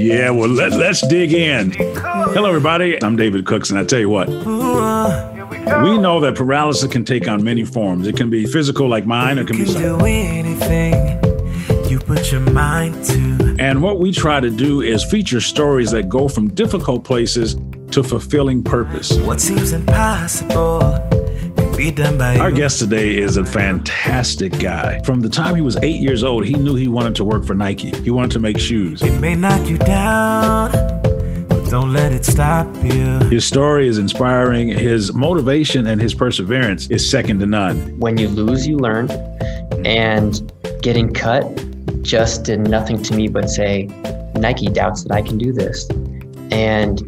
Yeah, well, let, let's dig in. Hello, everybody. I'm David Cooks, and I tell you what, we know that paralysis can take on many forms. It can be physical, like mine, it can be. do anything you put your mind to. And what we try to do is feature stories that go from difficult places to fulfilling purpose. What seems impossible be done by Our guest today is a fantastic guy. From the time he was eight years old, he knew he wanted to work for Nike. He wanted to make shoes. It may knock you down, but don't let it stop you. His story is inspiring. His motivation and his perseverance is second to none. when you lose, you learn. And getting cut just did nothing to me but say, Nike doubts that I can do this. And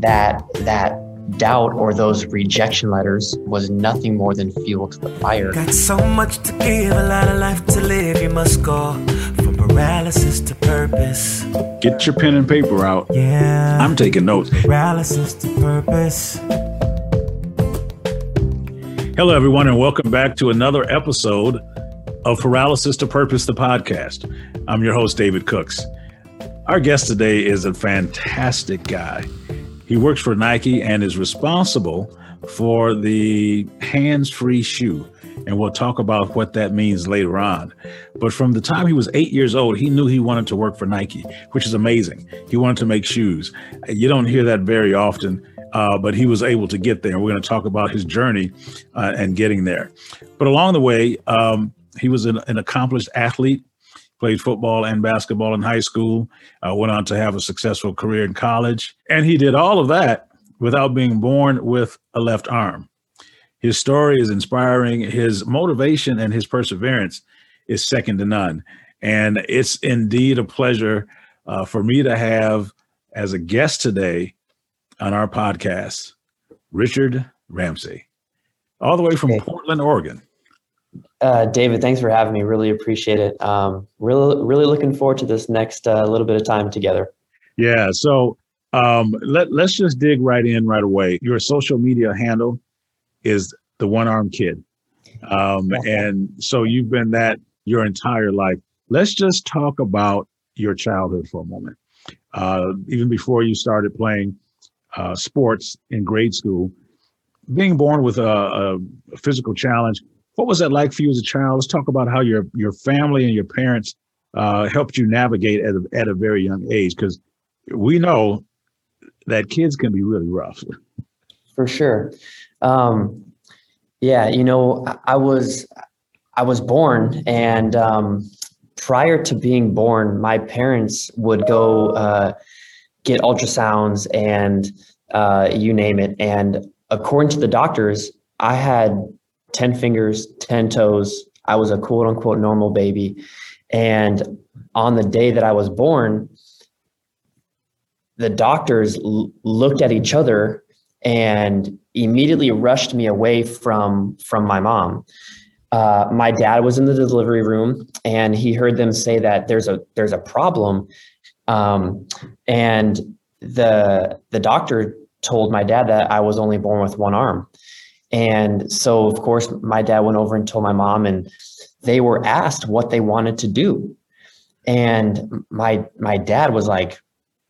that that doubt or those rejection letters was nothing more than fuel to the fire. Got so much to give, a lot of life to live. You must go from paralysis to purpose. Get your pen and paper out. Yeah. I'm taking notes. paralysis to purpose. Hello, everyone, and welcome back to another episode of Paralysis to Purpose, the podcast. I'm your host, David Cooks. Our guest today is a fantastic guy. He works for Nike and is responsible for the hands free shoe. And we'll talk about what that means later on. But from the time he was eight years old, he knew he wanted to work for Nike, which is amazing. He wanted to make shoes. You don't hear that very often, uh, but he was able to get there. We're going to talk about his journey uh, and getting there. But along the way, um, he was an, an accomplished athlete, played football and basketball in high school, uh, went on to have a successful career in college. And he did all of that without being born with a left arm. His story is inspiring. His motivation and his perseverance is second to none. And it's indeed a pleasure uh, for me to have as a guest today on our podcast, Richard Ramsey, all the way from. Portland, Oregon. Uh, David, thanks for having me. Really appreciate it. Um, really, really looking forward to this next uh, little bit of time together. Yeah. So um, let, let's just dig right in right away. Your social media handle is the one arm kid. Um, and so you've been that your entire life. Let's just talk about your childhood for a moment. Uh, even before you started playing uh, sports in grade school, being born with a, a physical challenge, what was that like for you as a child? Let's talk about how your your family and your parents uh, helped you navigate at a, at a very young age, because we know that kids can be really rough. For sure. Um, yeah, you know, I- was I was born, and um, prior to being born, my parents would go uh, get ultrasounds and uh, you name it. And according to the doctors, I had ten fingers, ten toes. I was a quote unquote normal baby, and on the day that I was born, the doctors l- looked at each other and immediately rushed me away from from my mom. Uh, my dad was in the delivery room and he heard them say that there's a there's a problem, um, and the the doctor told my dad that I was only born with one arm, and so of course my dad went over and told my mom, and they were asked what they wanted to do, and my my dad was like,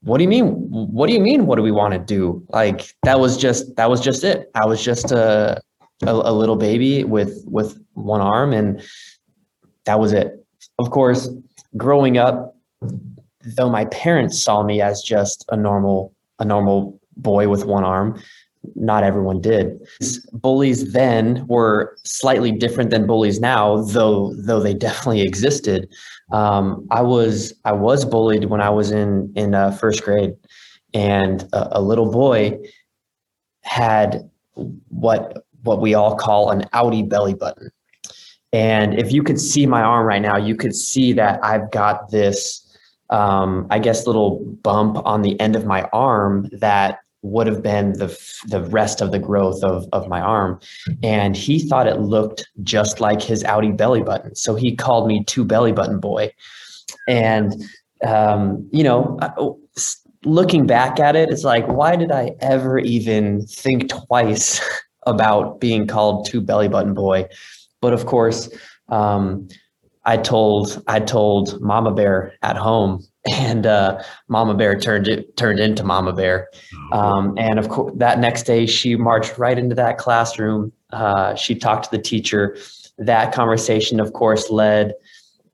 what do you mean? What do you mean what do we want to do? Like that was just that was just it. I was just a, a a little baby with with one arm and that was it. Of course growing up though my parents saw me as just a normal a normal boy with one arm not everyone did bullies then were slightly different than bullies now though though they definitely existed um, I was I was bullied when I was in in uh, first grade, and a, a little boy had what what we all call an outie belly button. And if you could see my arm right now, you could see that I've got this, um, I guess, little bump on the end of my arm that would have been the the rest of the growth of of my arm. And he thought it looked just like his outie belly button, so he called me two belly button boy. And um, you know, looking back at it, it's like, why did I ever even think twice about being called two belly button boy? But of course, um, I told I told Mama Bear at home, and uh, Mama Bear turned it turned into Mama Bear. Oh, Um, and of course, that next day she marched right into that classroom. Uh, she talked to the teacher. That conversation, of course, led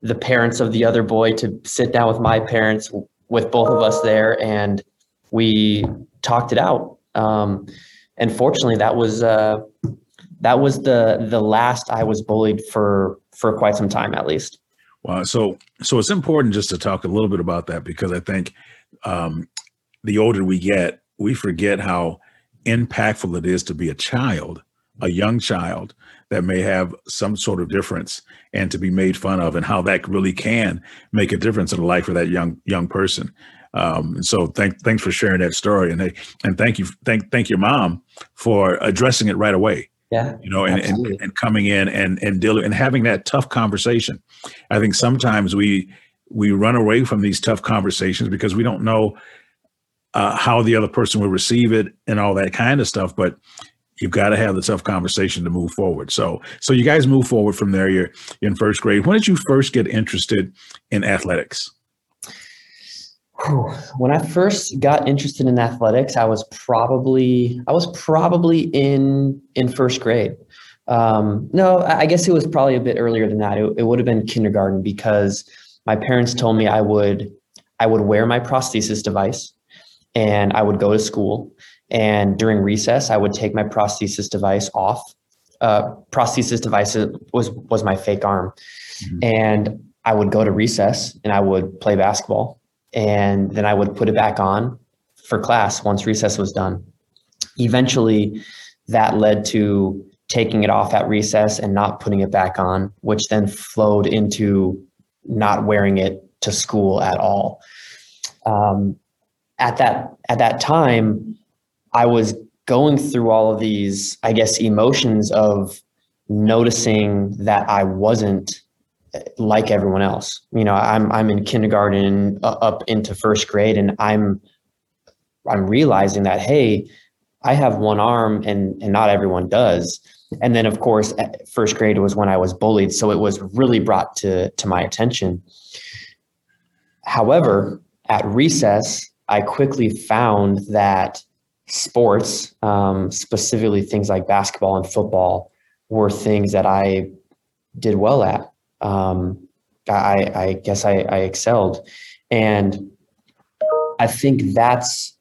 the parents of the other boy to sit down with my parents, with both of us there, and we talked it out. Um, and fortunately, that was uh, that was the the last I was bullied for for quite some time, at least. Wow. So, so it's important just to talk a little bit about that because I think um, the older we get, we forget how impactful it is to be a child, a young child that may have some sort of difference and to be made fun of, and how that really can make a difference in the life of that young young person. Um, and so, thank, thanks for sharing that story, and and thank you, thank thank your mom for addressing it right away Yeah. you know, and, and, and coming in and and dealing and having that tough conversation. I think sometimes we we run away from these tough conversations because we don't know uh, how the other person will receive it and all that kind of stuff. But you've got to have the tough conversation to move forward. So so you guys move forward from there. You're in first grade. When did you first get interested in athletics? When I first got interested in athletics, I was probably I was probably in in first grade. Um, no, I guess it was probably a bit earlier than that. It, it would have been kindergarten because my parents told me I would I would wear my prosthesis device and I would go to school. And during recess, I would take my prosthesis device off. Uh, prosthesis device was was my fake arm, Mhm. and I would go to recess and I would play basketball and then I would put it back on for class once recess was done. Eventually, that led to taking it off at recess and not putting it back on, which then flowed into not wearing it to school at all. Um, at that at that time, I was going through all of these, I guess, emotions of noticing that I wasn't like everyone else. You know, I'm I'm in kindergarten uh, up into first grade, and I'm I'm realizing that hey, I have one arm, and and not everyone does. And then, of course, first grade was when I was bullied, so it was really brought to to my attention. However, at recess, I quickly found that sports, um, specifically things like basketball and football, were things that I did well at um, I, I guess I, I excelled. And I think that's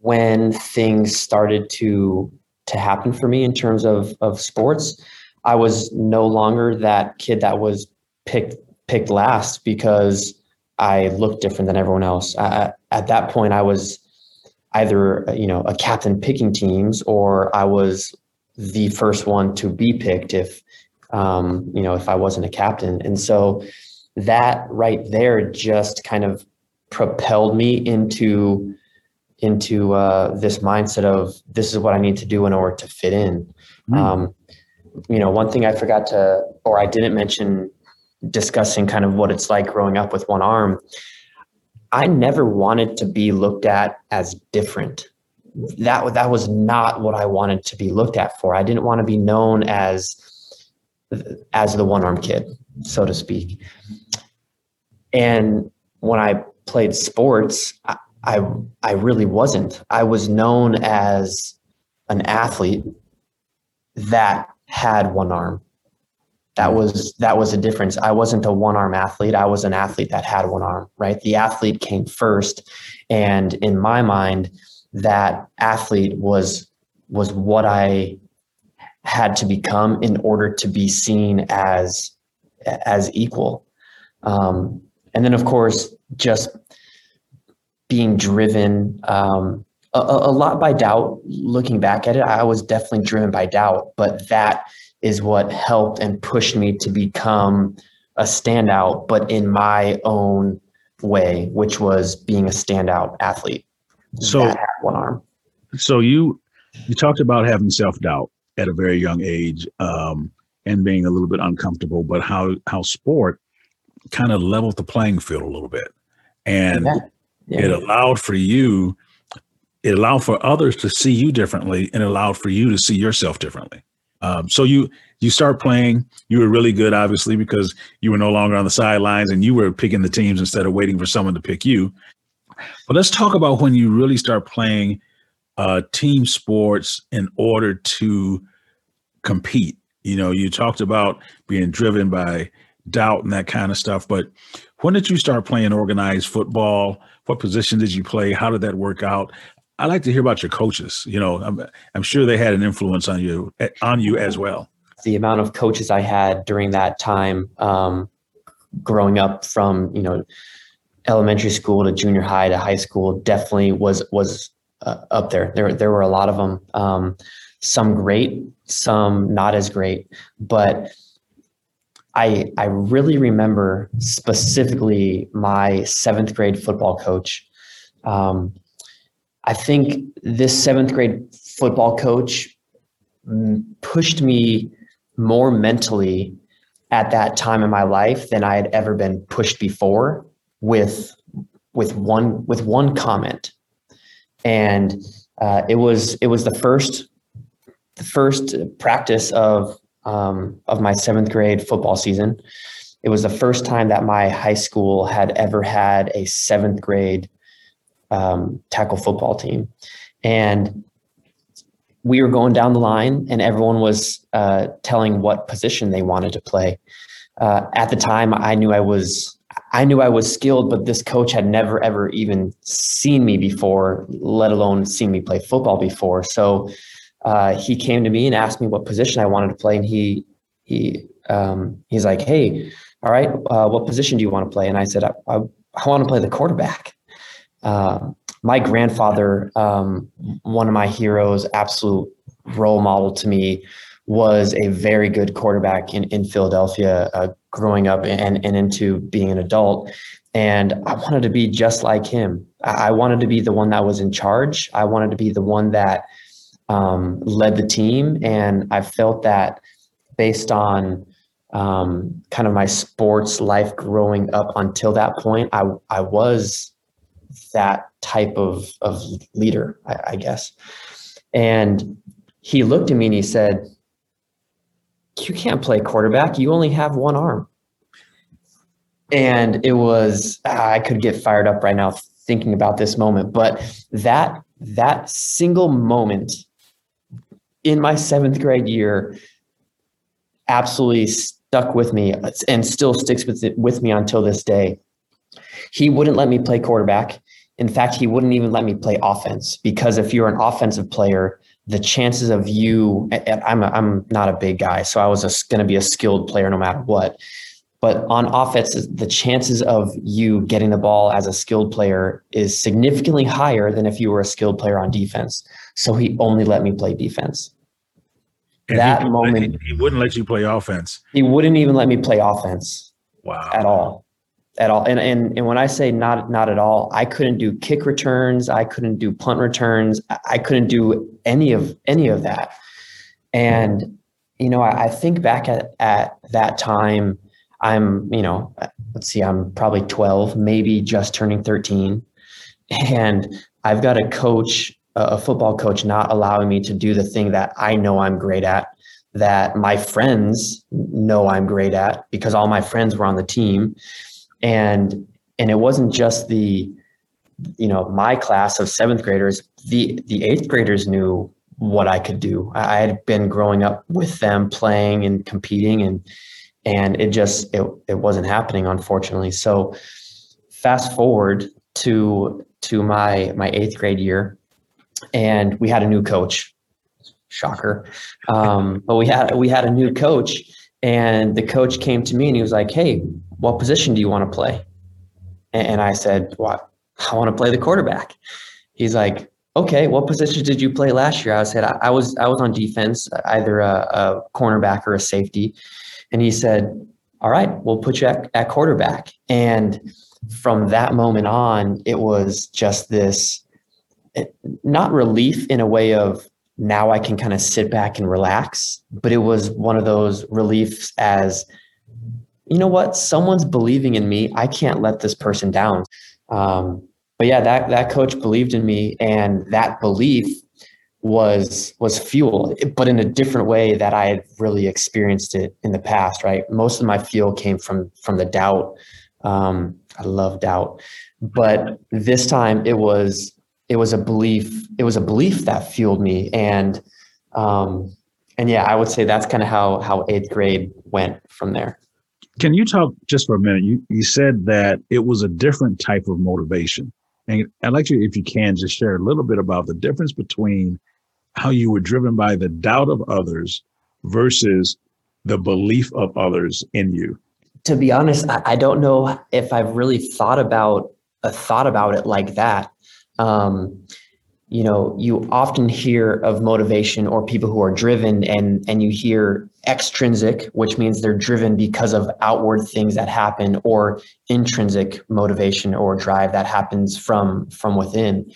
when things started to to happen for me in terms of of sports. I was no longer that kid that was picked picked last because I looked different than everyone else. I, at that point, I was either you know a captain picking teams or I was the first one to be picked if um, you know, if I wasn't a captain. And so that right there just kind of propelled me into into uh, this mindset of this is what I need to do in order to fit in. Mm. Um, you know, one thing I forgot to, or I didn't mention discussing kind of what it's like growing up with one arm. I never wanted to be looked at as different. That that was not what I wanted to be looked at for. I didn't want to be known as as the one arm kid, so to speak. And when I played sports, I, I, I really wasn't. I was known as an athlete that had one arm. That was that was a difference. I wasn't a one arm athlete. I was an athlete that had one arm. Right. The athlete came first, and in my mind, that athlete was was what I had to become in order to be seen as as equal. Um, and then of course just being driven um, a, a lot by doubt. Looking back at it i was definitely driven by doubt but that is what helped and pushed me to become a standout but in my own way which was being a standout athlete. So- one arm. So you you talked about having self doubt at a very young age um, and being a little bit uncomfortable, but how how sport kind of leveled the playing field a little bit, and Yeah. Yeah. it allowed for you, it allowed for others to see you differently, and allowed for you to see yourself differently. Um, so you you start playing. You were really good, obviously, because you were no longer on the sidelines and you were picking the teams instead of waiting for someone to pick you. But let's talk about when you really start playing uh, team sports in order to compete. You know, you talked about being driven by doubt and that kind of stuff. But when did you start playing organized football? What position did you play? How did that work out? I like to hear about your coaches. You know, I'm, I'm sure they had an influence on you on you as well. The amount of coaches I had during that time, um, growing up from you know elementary school to junior high to high school, definitely was was uh, up there. There there were a lot of them. Um, some great, some not as great, but I I really remember specifically my seventh grade football coach. Um, I think this seventh grade football coach pushed me more mentally at that time in my life than I had ever been pushed before with with one with one comment, and uh, it was it was the first the first practice of um, of my seventh grade football season. It was the first time that my high school had ever had a seventh grade um, tackle football team. And we were going down the line, and everyone was uh, telling what position they wanted to play. Uh, at the time, I knew I was I knew I was skilled, but this coach had never ever even seen me before, let alone seen me play football before. So uh, he came to me and asked me what position I wanted to play, and he he um, he's like, "Hey, all right, uh, what position do you want to play?" And I said, "I, I, I want to play the quarterback." Uh, my grandfather, um, one of my heroes, absolute role model to me, was a very good quarterback in in Philadelphia, uh, growing up and and into being an adult. And I wanted to be just like him. I wanted to be the one that was in charge. I wanted to be the one that um, led the team. And I felt that based on um, kind of my sports life growing up until that point, I, I was that type of, of leader, I, I guess. And he looked at me and he said, You can't play quarterback. You only have one arm. And it was, I could get fired up right now thinking about this moment, but that that single moment in my seventh grade year absolutely stuck with me and still sticks with it, with me until this day. He wouldn't let me play quarterback. In fact, he wouldn't even let me play offense because if you're an offensive player, the chances of you I'm a, I'm not a big guy, so I was going to be a skilled player no matter what. But on offense, the chances of you getting the ball as a skilled player is significantly higher than if you were a skilled player on defense. So he only let me play defense. And that he, moment, he wouldn't let you play offense. He wouldn't even let me play offense. Wow. At all. At all. And and and when I say not not at all, I couldn't do kick returns, I couldn't do punt returns, I couldn't do any of any of that. And you know, I, I think back at at that time I'm, you know, let's see, I'm probably 12, maybe just turning 13. And I've got a coach, a football coach, not allowing me to do the thing that I know I'm great at, that my friends know I'm great at because all my friends were on the team. And and it wasn't just the, you know, my class of seventh graders, the the eighth graders knew what I could do. I had been growing up with them playing and competing and and it just it, it wasn't happening unfortunately. So fast forward to to my my eighth grade year and we had a new coach. Shocker. Um, but we had we had a new coach and the coach came to me and he was like hey what position do you want to play and i said well, i want to play the quarterback. He's like okay what position did you play last year? I said i, I was i was on defense either a, a cornerback or a safety. And he said, All right, we'll put you at, at quarterback. And from that moment on, it was just this eh, not relief in a way of now I can kind of sit back and relax, but it was one of those reliefs as, you know what, someone's believing in me. I can't let this person down. Um, but yeah, that that coach believed in me, and that belief was was fuel, but in a different way that I had really experienced it in the past. Right, most of my fuel came from from the doubt. Um, I love doubt, but this time it was it was a belief. It was a belief that fueled me, and um, and yeah, I would say that's kind of how how eighth grade went from there. Can you talk just for a minute? You you said that it was a different type of motivation. And I'd like you, if you can, just share a little bit about the difference between how you were driven by the doubt of others versus the belief of others in you. To be honest, I, don't know if I've really thought about uh, thought about it like that. Um, you know you often hear of motivation or people who are driven and and you hear extrinsic which means they're driven because of outward things that happen or intrinsic motivation or drive that happens from from within.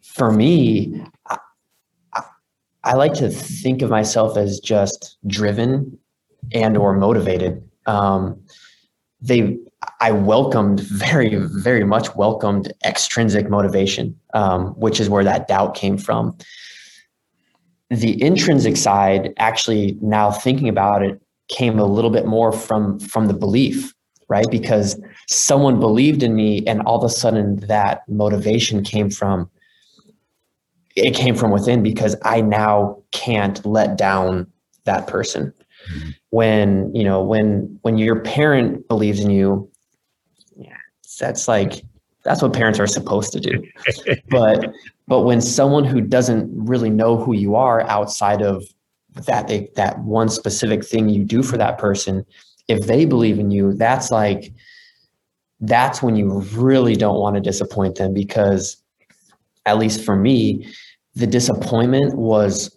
For me I, I like to think of myself as just driven and or motivated. Um, they I welcomed very, very much welcomed extrinsic motivation, um, which is where that doubt came from. The intrinsic side, actually, now thinking about it, came a little bit more from from the belief, right? Because someone believed in me, and all of a sudden, that motivation came from it came from within because I now can't let down that person. Mm-hmm. When you know when when your parent believes in you, yeah, that's like that's what parents are supposed to do. but but when someone who doesn't really know who you are outside of that they, that one specific thing you do for that person, if they believe in you, that's like that's when you really don't want to disappoint them because at least for me, the disappointment was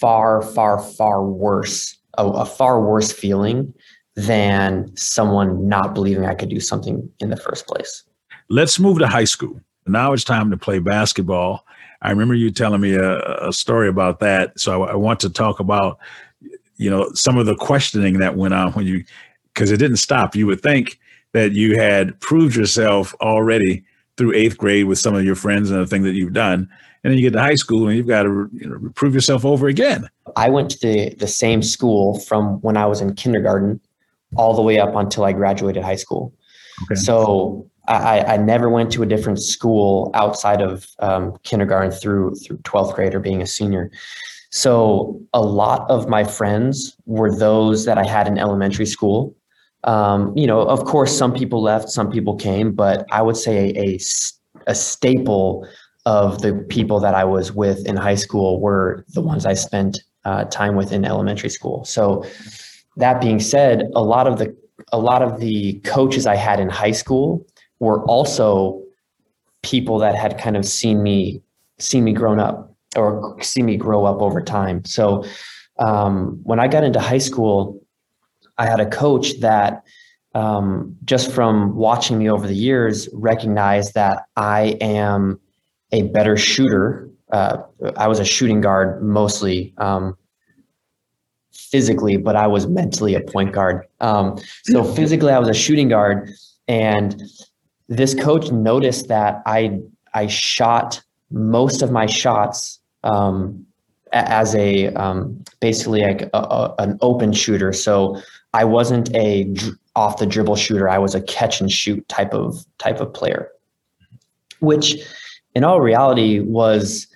far, far, far worse, a, a far worse feeling than someone not believing I could do something in the first place. Let's move to high school. Now it's time to play basketball. I remember you telling me a, a story about that. So I, I, want to talk about, you know, some of the questioning that went on when you, because it didn't stop. You would think that you had proved yourself already through eighth grade with some of your friends and the thing that you've done. And then you get to high school and you've got to you know, prove yourself over again. I went to the, the same school from when I was in kindergarten all the way up until I graduated high school. Okay. So I, I never went to a different school outside of um, kindergarten through through 12th grade or being a senior. So a lot of my friends were those that I had in elementary school. Um, you know, of course, some people left, some people came, but I would say a, a, a staple of the people that I was with in high school were the ones I spent uh, time with in elementary school. So that being said, a lot of the a lot of the coaches I had in high school were also people that had kind of seen me seen me grown up or see me grow up over time. So um, when I got into high school, I had a coach that um, just from watching me over the years recognized that I am a better shooter. Uh, I was a shooting guard mostly. Um, physically, but I was mentally a point guard. Um, so physically, I was a shooting guard, and this coach noticed that I I shot most of my shots um, as a um, basically like a, a, an open shooter. So I wasn't a dr- off the dribble shooter. I was a catch and shoot type of type of player, which in all reality was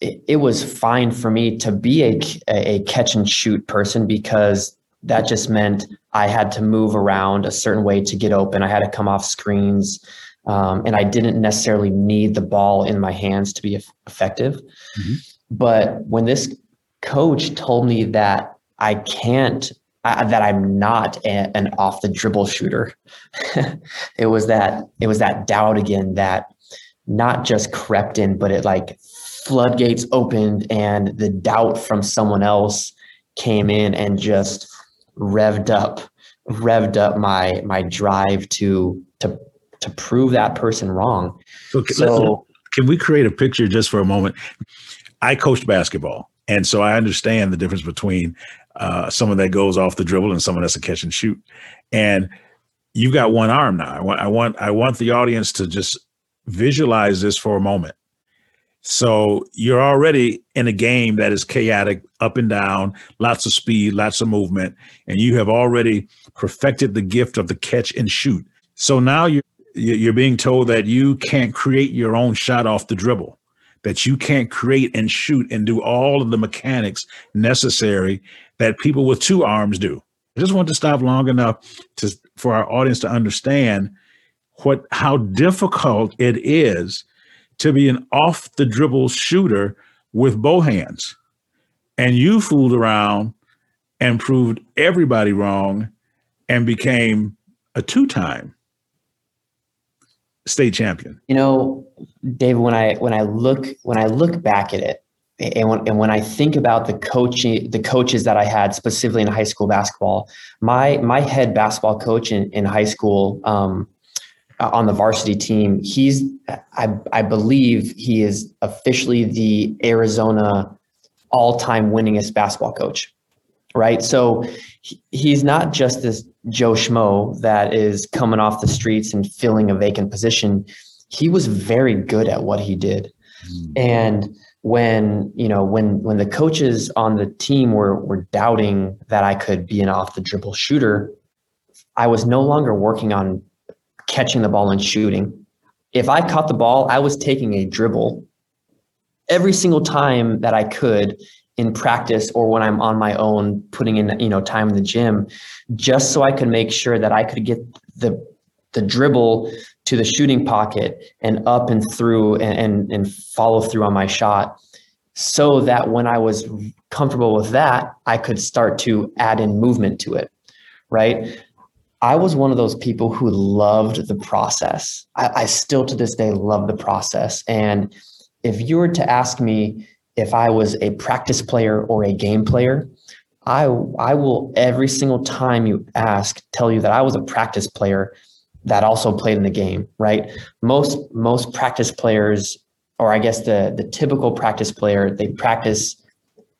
it, it was fine for me to be a, a catch and shoot person because that just meant I had to move around a certain way to get open. I had to come off screens. Um, and I didn't necessarily need the ball in my hands to be effective. Mm-hmm. But when this coach told me that I can't, uh, that I'm not a, an off the dribble shooter, it was that it was that doubt again that not just crept in, but it like floodgates opened and the doubt from someone else came in and just revved up revved up my my drive to to to prove that person wrong. So, so can we create a picture just for a moment? I coached basketball and so i understand the difference between uh, someone that goes off the dribble and someone that's a catch and shoot. And you've got one arm now. I want i want i want the audience to just visualize this for a moment So you're already in a game that is chaotic, up and down, lots of speed, lots of movement, and you have already perfected the gift of the catch and shoot. So now you're you're being told that you can't create your own shot off the dribble, that you can't create and shoot and do all of the mechanics necessary that people with two arms do. I just want to stop long enough to for our audience to understand what how difficult it is to be an off the dribble shooter with both hands. And you fooled around and proved everybody wrong and became a two-time state champion. You know, David, when I when I look when I look back at it, and when, and when I think about the coaching, the coaches that I had specifically in high school basketball, my my head basketball coach in, in high school um, on the varsity team, he's I, I believe he is officially the Arizona all-time winningest basketball coach, right? So he, he's not just this Joe Schmo that is coming off the streets and filling a vacant position. He was very good at what he did, mm. and when you know when when the coaches on the team were were doubting that I could be an off the dribble shooter, I was no longer working on catching the ball and shooting. If I caught the ball, I was taking a dribble every single time that I could in practice or when I'm on my own putting in you know time in the gym just so I could make sure that I could get the the dribble to the shooting pocket and up and through and, and, and follow through on my shot so that when I was comfortable with that, I could start to add in movement to it. Right. I was one of those people who loved the process. I, I still to this day love the process. And if you were to ask me if I was a practice player or a game player, I I will every single time you ask tell you that I was a practice player that also played in the game, right? Most most practice players, or I guess the the typical practice player, they practice,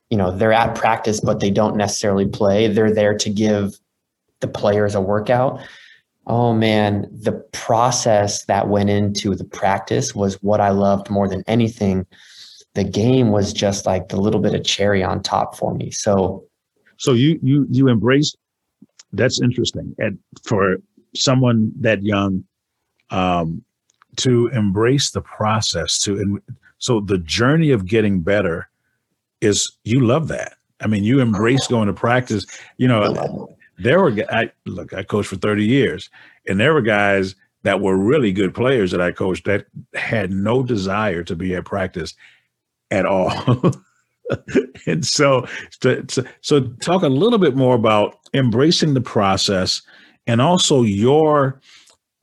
you know, they're at practice, but they don't necessarily play. They're there to give the players a workout. Oh man, the process that went into the practice was what I loved more than anything. The game was just like the little bit of cherry on top for me. So so you you you embrace that's interesting. And for someone that young um, to embrace the process to and so the journey of getting better is you love that i mean you embrace going to practice you know there were i look i coached for 30 years and there were guys that were really good players that i coached that had no desire to be at practice at all and so, so so talk a little bit more about embracing the process and also your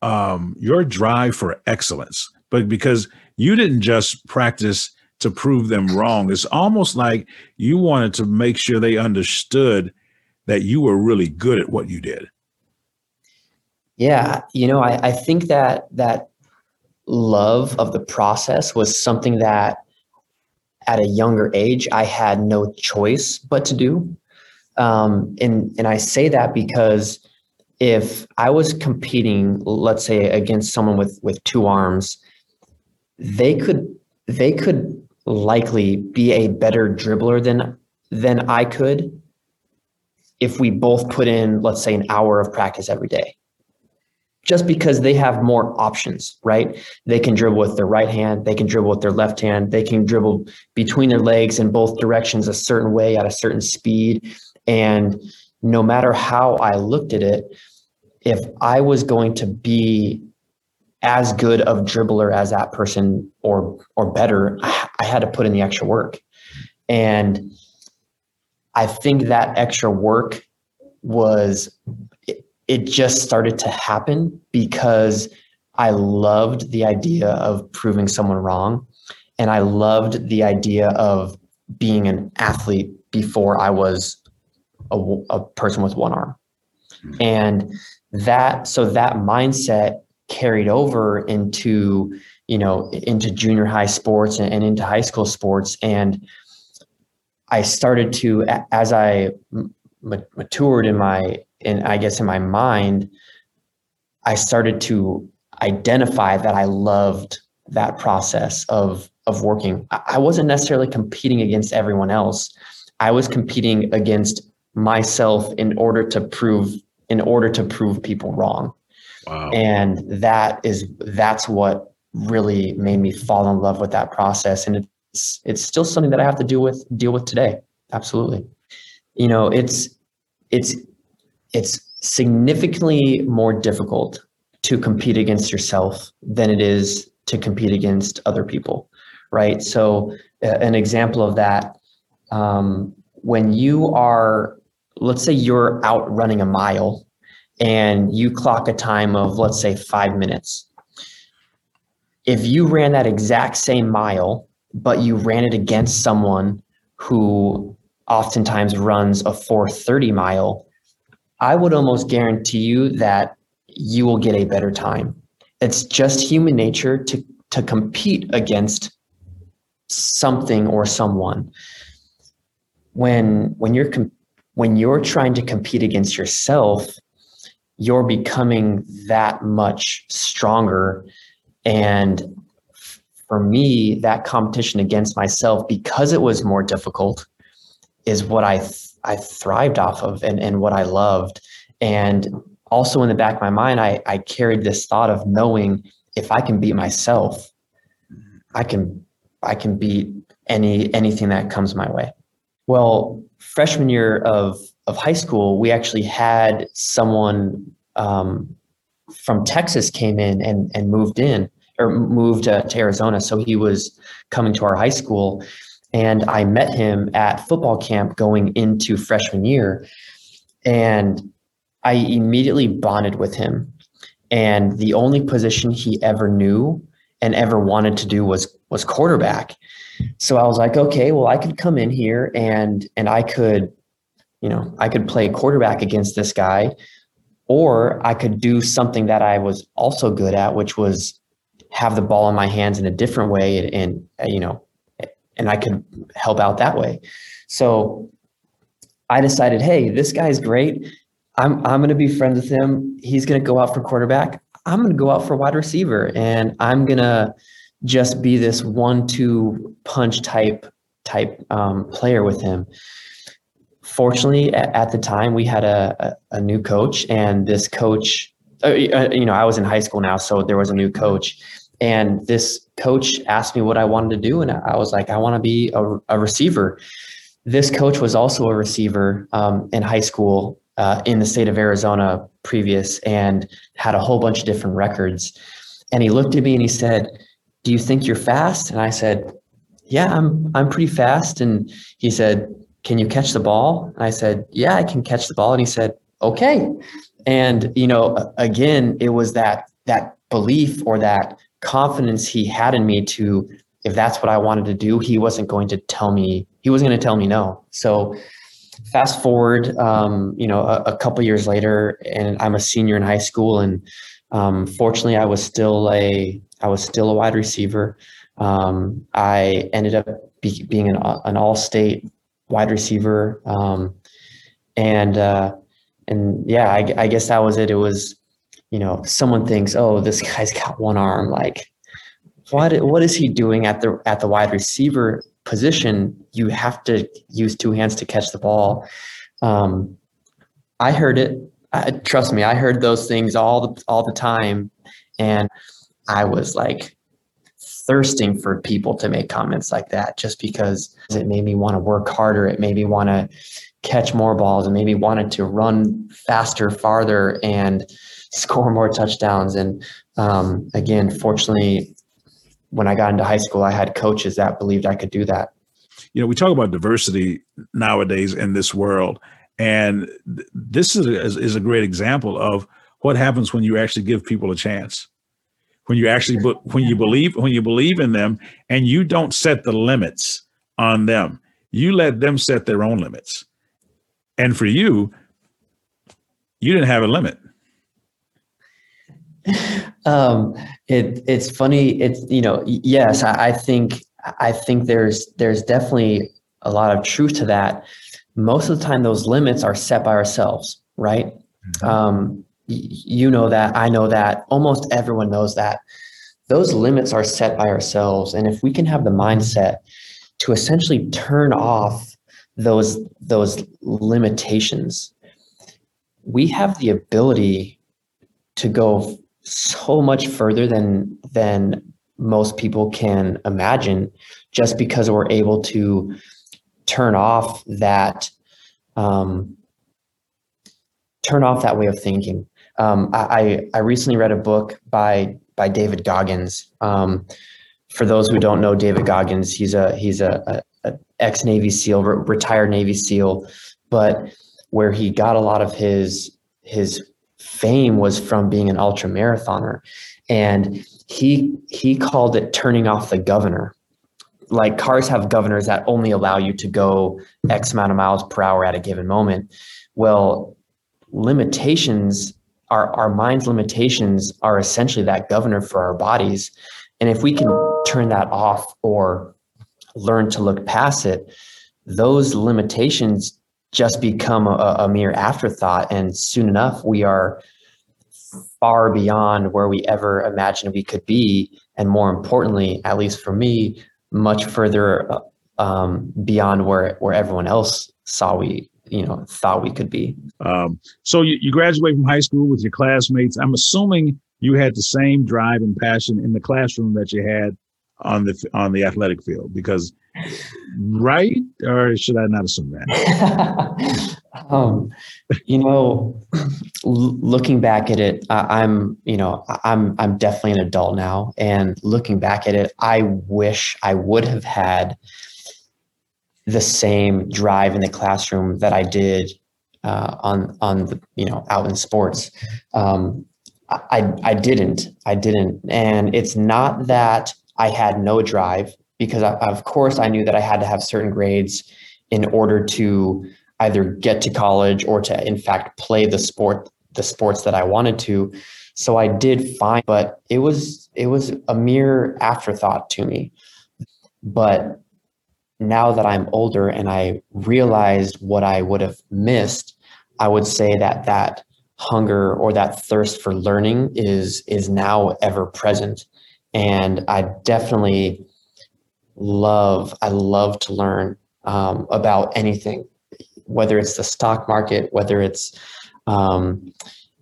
um, your drive for excellence. But because you didn't just practice to prove them wrong, it's almost like you wanted to make sure they understood that you were really good at what you did. Yeah, you know, I, I think that that love of the process was something that at a younger age I had no choice but to do. Um, and and I say that because if I was competing, let's say against someone with with two arms, they could they could likely be a better dribbler than than I could if we both put in, let's say, an hour of practice every day. Just because they have more options, right? They can dribble with their right hand, they can dribble with their left hand, they can dribble between their legs in both directions a certain way at a certain speed. And no matter how I looked at it, if I was going to be as good of dribbler as that person or or better, I, had to put in the extra work. And I think that extra work was it, it just started to happen because I loved the idea of proving someone wrong. And I loved the idea of being an athlete before I was a, a person with one arm. And that, so that mindset carried over into, you know, into junior high sports and, and into high school sports. And I started to, as I matured in my, in, I guess in my mind, I started to identify that I loved that process of of working. I wasn't necessarily competing against everyone else. I was competing against myself in order to prove in order to prove people wrong. Wow. And that is that's what really made me fall in love with that process and it's it's still something that I have to deal with deal with today. Absolutely. You know, it's it's it's significantly more difficult to compete against yourself than it is to compete against other people, right? So, uh, an example of that, um, when you are, let's say you're out running a mile and you clock a time of, let's say, five minutes. If you ran that exact same mile, but you ran it against someone who oftentimes runs a 430 mile, I would almost guarantee you that you will get a better time. It's just human nature to to compete against something or someone. When when you're com- when you're trying to compete against yourself, you're becoming that much stronger and for me that competition against myself because it was more difficult is what I th- I thrived off of and, and what I loved. And also in the back of my mind, I, I carried this thought of knowing if I can beat myself, I can I can beat any anything that comes my way. Well, freshman year of of high school, we actually had someone um, from Texas came in and and moved in or moved uh, to Arizona. So he was coming to our high school, and I met him at football camp going into freshman year. And I immediately bonded with him. And the only position he ever knew and ever wanted to do was was quarterback. So I was like, okay, well, I could come in here and and I could, you know, I could play quarterback against this guy, or I could do something that I was also good at, which was have the ball in my hands in a different way and, and you know and I could help out that way. So I decided, hey, this guy's great. I'm I'm going to be friends with him. He's going to go out for quarterback. I'm going to go out for wide receiver, and I'm going to just be this one-two punch type type um, player with him. Fortunately, at, at the time, we had a, a, a new coach, and this coach, uh, uh you know, I was in high school now, so there was a new coach, and this coach asked me what I wanted to do, and I was like, I want to be a, a, receiver. This coach was also a receiver um, in high school uh, in the state of Arizona previous and had a whole bunch of different records. And he looked at me and he said, "Do you think you're fast?" And I said, "Yeah, I'm. I'm pretty fast." And he said, "Can you catch the ball?" And I said, "Yeah, I can catch the ball." And he said, "Okay." And you know, again, it was that that belief or that confidence he had in me to if that's what I wanted to do, he wasn't going to tell me he wasn't going to tell me no. So fast forward, um, you know, a, a, couple years later, and I'm a senior in high school, and um, fortunately, I was still a I was still a wide receiver. Um, I ended up be, being an, an all-state wide receiver, um, and uh, and yeah, I, I guess that was it. It was you know, someone thinks, oh, this guy's got one arm. Like, what what is he doing at the at the wide receiver position? You have to use two hands to catch the ball. Um, I heard it. I, trust me, I heard those things all the all the time, and I was like thirsting for people to make comments like that, just because it made me want to work harder. It made me want to catch more balls, and maybe wanted to run faster, farther, and score more touchdowns. And um, again, fortunately, when I got into high school, I had coaches that believed I could do that. You know, we talk about diversity nowadays in this world, and th- this is a, is a great example of what happens when you actually give people a chance. When you actually when you believe when you believe in them, and you don't set the limits on them, you let them set their own limits. And for you, you didn't have a limit um, it it's funny. It's you know yes, I, I think I think there's there's definitely a lot of truth to that. Most of the time, those limits are set by ourselves, right? Mm-hmm. Um, you know that I know that almost everyone knows that those limits are set by ourselves. And if we can have the mindset to essentially turn off those those limitations, we have the ability to go so much further than than most people can imagine just because we're able to turn off that um, turn off that way of thinking. Um, I, I recently read a book by by David Goggins. Um, for those who don't know David Goggins, he's a he's a, a, a ex Navy SEAL, re- retired Navy SEAL, but where he got a lot of his his fame was from being an ultra marathoner, and he he called it turning off the governor. Like cars have governors that only allow you to go X amount of miles per hour at a given moment. Well, limitations our, our mind's limitations are essentially that governor for our bodies. And if we can turn that off or learn to look past it, those limitations just become a, a mere afterthought. And soon enough, we are far beyond where we ever imagined we could be. And more importantly, at least for me, much further um, beyond where, where everyone else saw we you know thought we could be. Um, so you, you graduate from high school with your classmates. I'm assuming you had the same drive and passion in the classroom that you had on the on the athletic field because right? Or should i not assume that? Um, you know looking back at it i'm you know i'm i'm definitely an adult now. And looking back at it i wish i would have had the same drive in the classroom that I did uh, on on the you know out in sports. Um, I I didn't I didn't, and it's not that I had no drive because I, of course I knew that I had to have certain grades in order to either get to college or to in fact play the sport the sports that I wanted to. So I did fine, but it was it was a mere afterthought to me. But now that I'm older and I realized what I would have missed, I would say that that hunger or that thirst for learning is is now ever present. And I definitely love I love to learn um, about anything, whether it's the stock market, whether it's um,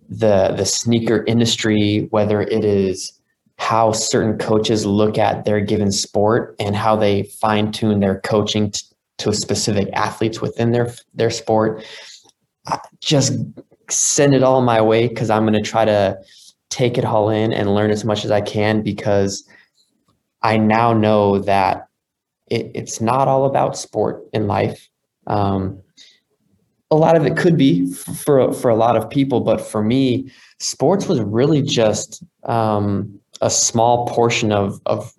the the sneaker industry, whether it is how certain coaches look at their given sport and how they fine tune their coaching t- to specific athletes within their their sport. Just send it all my way because I'm going to try to take it all in and learn as much as I can because I now know that it, it's not all about sport in life. Um, a lot of it could be for for a lot of people, but for me, sports was really just um, a small portion of of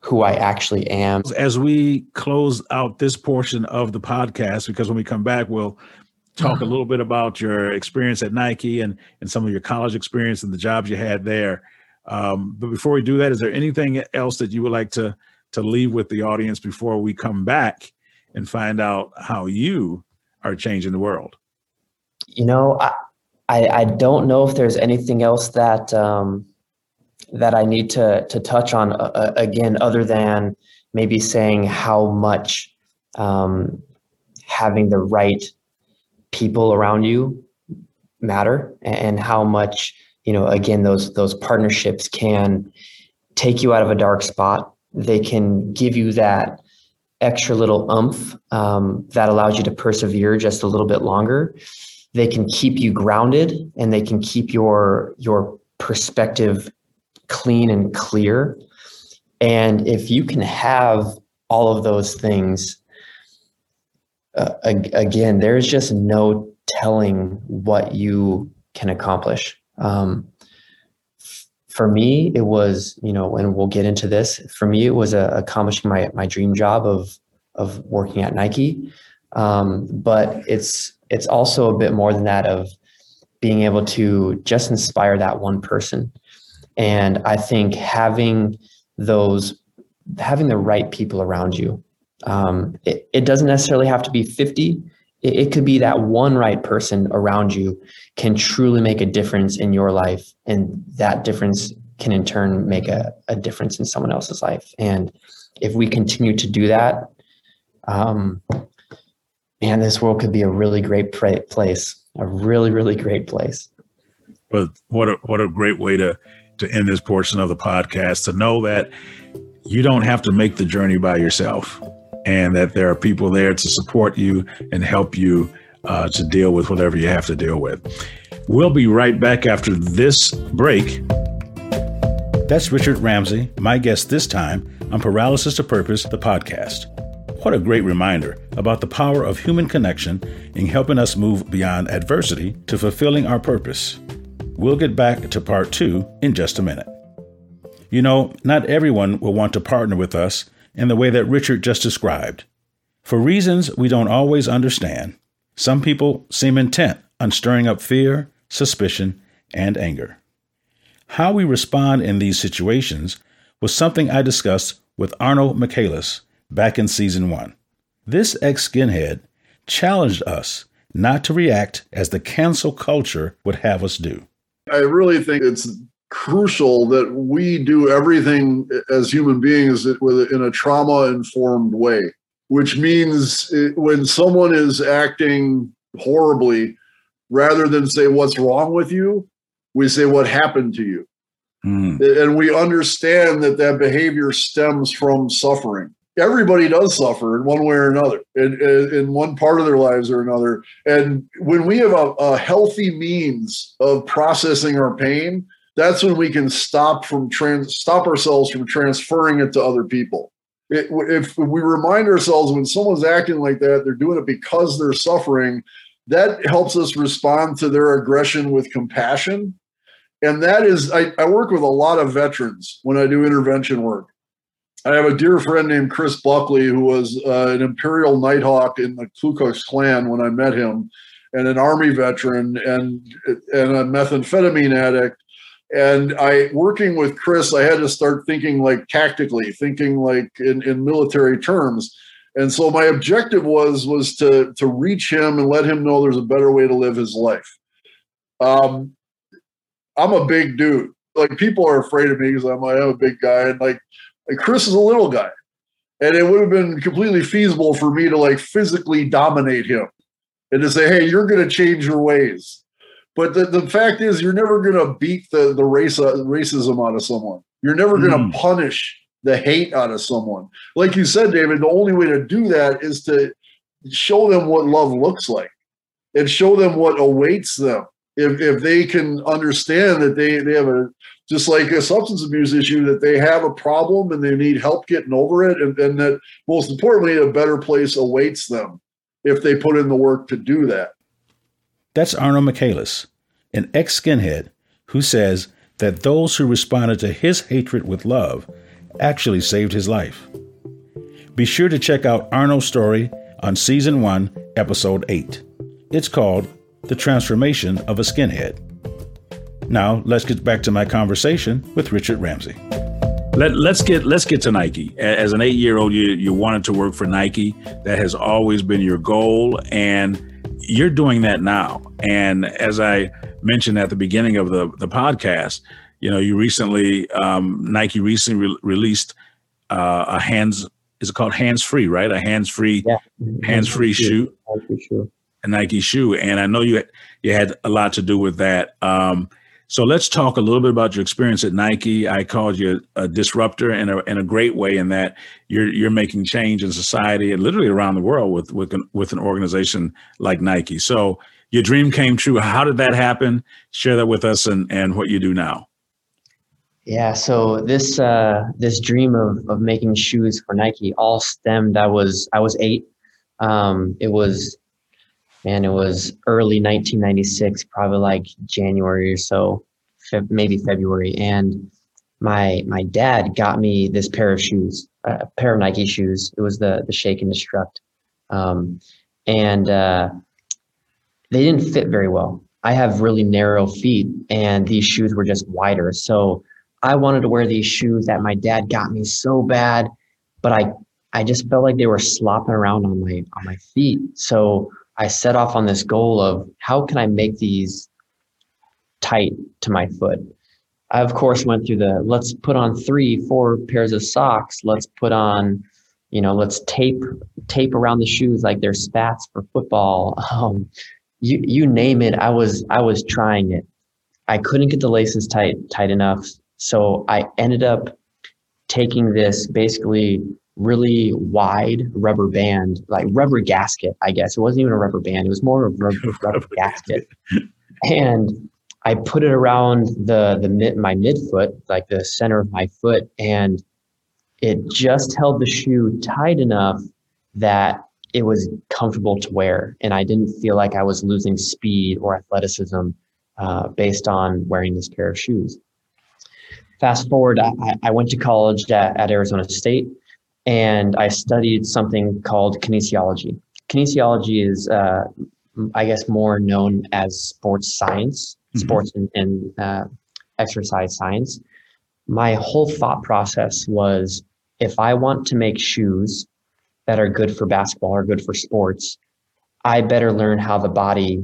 who I actually am. As we close out this portion of the podcast, because when we come back, we'll talk a little bit about your experience at Nike and and some of your college experience and the jobs you had there. Um, but before we do that, is there anything else that you would like to to leave with the audience before we come back and find out how you are changing the world? You know, I I, I don't know if there's anything else that um, that I need to to touch on uh, uh, again, other than maybe saying how much um, having the right people around you matter, and how much you know. Again, those those partnerships can take you out of a dark spot. They can give you that extra little umph um, that allows you to persevere just a little bit longer. They can keep you grounded, and they can keep your your perspective clean and clear. And if you can have all of those things, uh, again, there's just no telling what you can accomplish. Um, for me, it was, you know, and we'll get into this. For me, it was uh, accomplishing my my dream job of of working at Nike. Um, but it's it's also a bit more than that of being able to just inspire that one person and I think having those, having the right people around you, um, it, it, doesn't necessarily have to be 50. It, it could be that one right person around you can truly make a difference in your life. And that difference can in turn make a, a difference in someone else's life. And if we continue to do that, um, man, this world could be a really great pra- place, a really, really great place. But what a, what a great way to, to end this portion of the podcast to know that you don't have to make the journey by yourself and that there are people there to support you and help you uh, to deal with whatever you have to deal with. We'll be right back after this break. That's Richard Ramsey, my guest this time on Paralysis to Purpose, the podcast. What a great reminder about the power of human connection in helping us move beyond adversity to fulfilling our purpose. We'll get back to part two in just a minute. You know, not everyone will want to partner with us in the way that Richard just described. For reasons we don't always understand, some people seem intent on stirring up fear, suspicion, and anger. How we respond in these situations was something I discussed with Arno Michaelis back in season one. This ex skinhead challenged us not to react as the cancel culture would have us do. I really think it's crucial that we do everything as human beings in a trauma informed way which means when someone is acting horribly, rather than say what's wrong with you, we say what happened to you. Mm. And we understand that that behavior stems from suffering. Everybody does suffer in one way or another, in, in one part of their lives or another. And when we have a, a healthy means of processing our pain, that's when we can stop from trans stop ourselves from transferring it to other people it, if we remind ourselves when someone's acting like that, they're doing it because they're suffering, that helps us respond to their aggression with compassion. And that is, I, I work with a lot of veterans when I do intervention work. I have a dear friend named Chris Buckley, who was uh, an Imperial Nighthawk in the Ku Klux Klan when I met him, and an Army veteran and and a methamphetamine addict and i working with chris i had to start thinking like tactically thinking like in, in military terms. And so my objective was was to to reach him and let him know there's a better way to live his life. Um i'm a big dude. Like people are afraid of me because i'm, I'm a big guy and like, like chris is a little guy. And it would have been completely feasible for me to like physically dominate him and to say hey you're going to change your ways but the, the fact is, you're never going to beat the, the race, uh, racism out of someone. You're never going to mm. punish the hate out of someone. Like you said, David, the only way to do that is to show them what love looks like and show them what awaits them. If, if they can understand that they, they have a, just like a substance abuse issue, that they have a problem and they need help getting over it. And, and that most importantly, a better place awaits them if they put in the work to do that. That's Arno Michaelis, an ex skinhead who says that those who responded to his hatred with love actually saved his life. Be sure to check out Arno's story on season 1, episode 8. It's called The Transformation of a Skinhead. Now, let's get back to my conversation with Richard Ramsey. Let, us get let's get to Nike. As an eight year old, you you wanted to work for Nike. That has always been your goal, and you're doing that now. And as I mentioned at the beginning of the, the podcast, you know, you recently, um, Nike recently re- released uh, a hands, is it called hands free, right? A hands free, yeah. hands free shoe, a Nike shoe. And I know you, you had a lot to do with that. Um, so let's talk a little bit about your experience at Nike. I called you a disruptor in a in a great way in that you're you're making change in society and literally around the world with with an, with an organization like Nike. So your dream came true. How did that happen? Share that with us and and what you do now. Yeah, so this uh, this dream of of making shoes for Nike all stemmed. I was I was eight. Um, it was man, it was early 1996, probably like January or so, maybe February. And my my dad got me this pair of shoes, a pair of Nike shoes. It was the the Shake 'Ndestrukt, um, and uh, they didn't fit very well. I have really narrow feet, and these shoes were just wider. So I wanted to wear these shoes that my dad got me so bad, but I I just felt like they were slopping around on my on my feet. So I set off on this goal of how can I make these tight to my foot. I of course went through the let's put on three, four pairs of socks. Let's put on, you know, let's tape tape around the shoes like they're spats for football. Um, you you name it. I was I was trying it. I couldn't get the laces tight tight enough, so I ended up taking this basically really wide rubber band, like rubber gasket, I guess. It wasn't even a rubber band, it was more of a rubber, rubber gasket. And I put it around the the mid my midfoot, like the center of my foot, and it just held the shoe tight enough that it was comfortable to wear, and I didn't feel like I was losing speed or athleticism uh, based on wearing this pair of shoes. Fast forward, I, I went to college at, at Arizona State, and I studied something called kinesiology. Kinesiology is, uh, I guess, more known as sports science mm-hmm. sports and, and uh, exercise science, my whole thought process was if I want to make shoes that are good for basketball or good for sports, I better learn how the body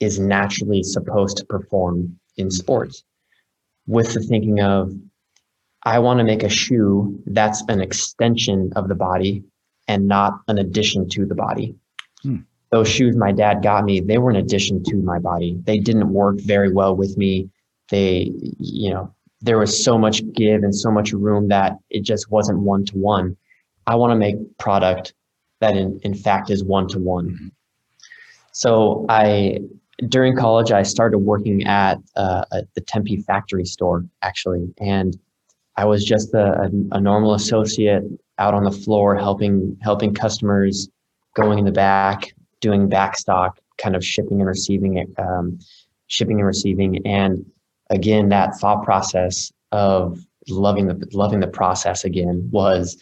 is naturally supposed to perform in sports. With the thinking of, I want to make a shoe that's an extension of the body and not an addition to the body. Hmm those shoes my dad got me, they were an addition to my body. They didn't work very well with me. They, you know, there was so much give and so much room that it just wasn't one to one. I want to make product that in, in fact is one to one. So I, during college, I started working at uh, the Tempe factory store actually. And I was just a, a normal associate out on the floor, helping, helping customers going in the back, doing backstock kind of shipping and receiving it, um, shipping and receiving. And again, that thought process of loving the loving the process again was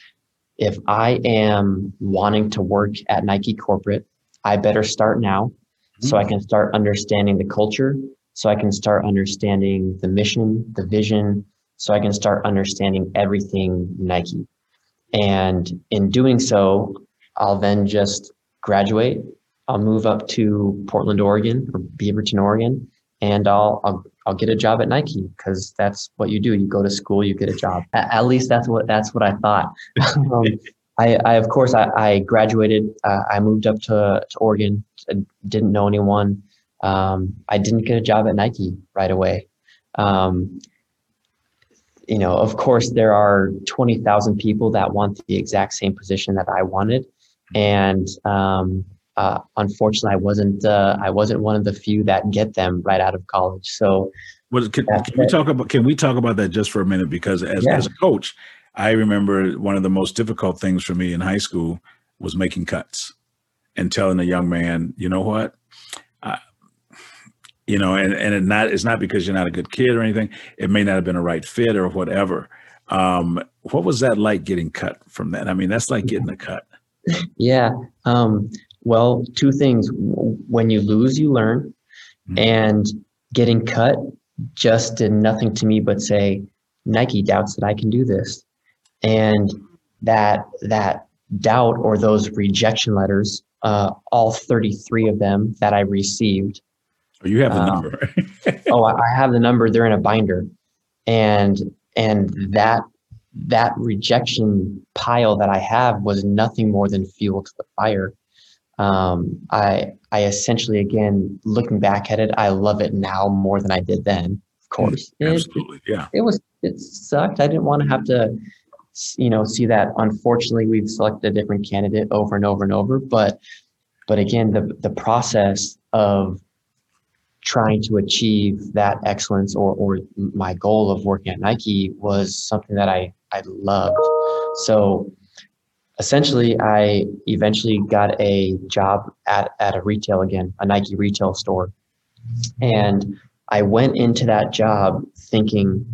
if I am wanting to work at Nike corporate, I better start now mm-hmm. so I can start understanding the culture, so I can start understanding the mission, the vision, so I can start understanding everything Nike. And in doing so, I'll then just graduate, I'll move up to Portland, Oregon or Beaverton, Oregon, and I'll I'll, I'll get a job at Nike because that's what you do. You go to school, you get a job. At, at least that's what that's what I thought. um, I, I, of course I, I graduated. Uh, I moved up to, to Oregon. Didn't know anyone. Um, I didn't get a job at Nike right away. Um, you know, of course, there are twenty thousand people that want the exact same position that I wanted, and um, uh, unfortunately, I wasn't uh, I wasn't one of the few that get them right out of college. So, well, can, can we talk about can we talk about that just for a minute? Because as yeah. as a coach, I remember one of the most difficult things for me in high school was making cuts and telling a young man, you know what, you know, and and it not it's not because you're not a good kid or anything. It may not have been a right fit or whatever. Um, what was that like getting cut from that? I mean, that's like getting a cut. Yeah. Um, well, two things. When you lose, you learn. Mm-hmm. And getting cut just did nothing to me but say, Nike doubts that I can do this. And that that doubt or those rejection letters, uh, all 33 of them that I received. Oh, you have the uh, number. oh, I have the number. They're in a binder. And and that that rejection pile that I have was nothing more than fuel to the fire um, I I essentially again looking back at it, I love it now more than I did then. Of course, absolutely, it, yeah. It, it was it sucked. I didn't want to have to, you know, see that. Unfortunately, we've selected a different candidate over and over and over. But but again, the the process of trying to achieve that excellence or or my goal of working at Nike was something that I I loved. So essentially i eventually got a job at, at a retail again a nike retail store. And i went into that job thinking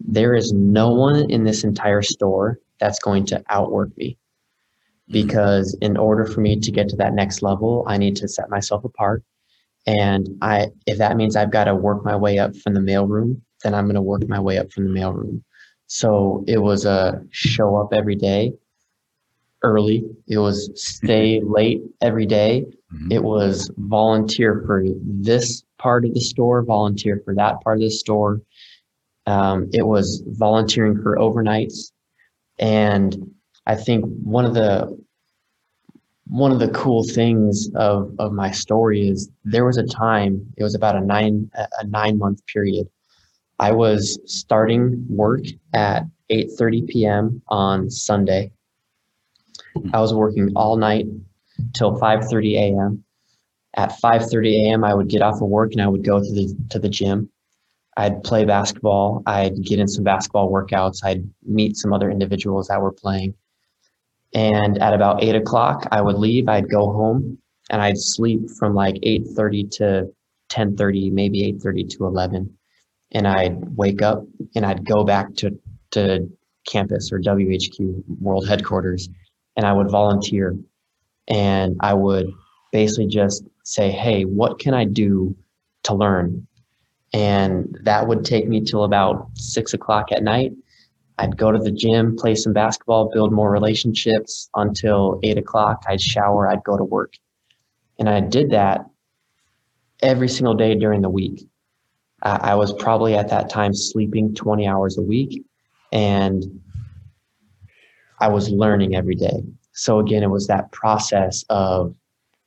there is no one in this entire store that's going to outwork me. Mm-hmm. Because in order for me to get to that next level i need to set myself apart and i if that means i've got to work my way up from the mailroom then i'm going to work my way up from the mailroom so it was a show up every day early. It was stay late every day. Mm-hmm. It was volunteer for this part of the store, volunteer for that part of the store. Um, it was volunteering for overnights, and I think one of the one of the cool things of, of my story is there was a time it was about a nine a nine month period. I was starting work at 8.30 p.m on sunday. Hmm. I was working all night till 5.30 a.m at 5.30 a.m i would get off of work and i would go to the to the gym. I'd play basketball. I'd get in some basketball workouts. I'd meet some other individuals that were playing and at about eight o'clock, I would leave. I'd go home and I'd sleep from like eight thirty to ten thirty, maybe eight thirty to eleven. And I'd wake up and I'd go back to to campus or WHQ World Headquarters, and I would volunteer. And I would basically just say, "Hey, what can I do to learn?" And that would take me till about six o'clock at night I'd go to the gym, play some basketball, build more relationships until eight o'clock. I'd shower, I'd go to work. And I did that every single day during the week. Uh, I was probably at that time sleeping 20 hours a week and I was learning every day. So again, it was that process of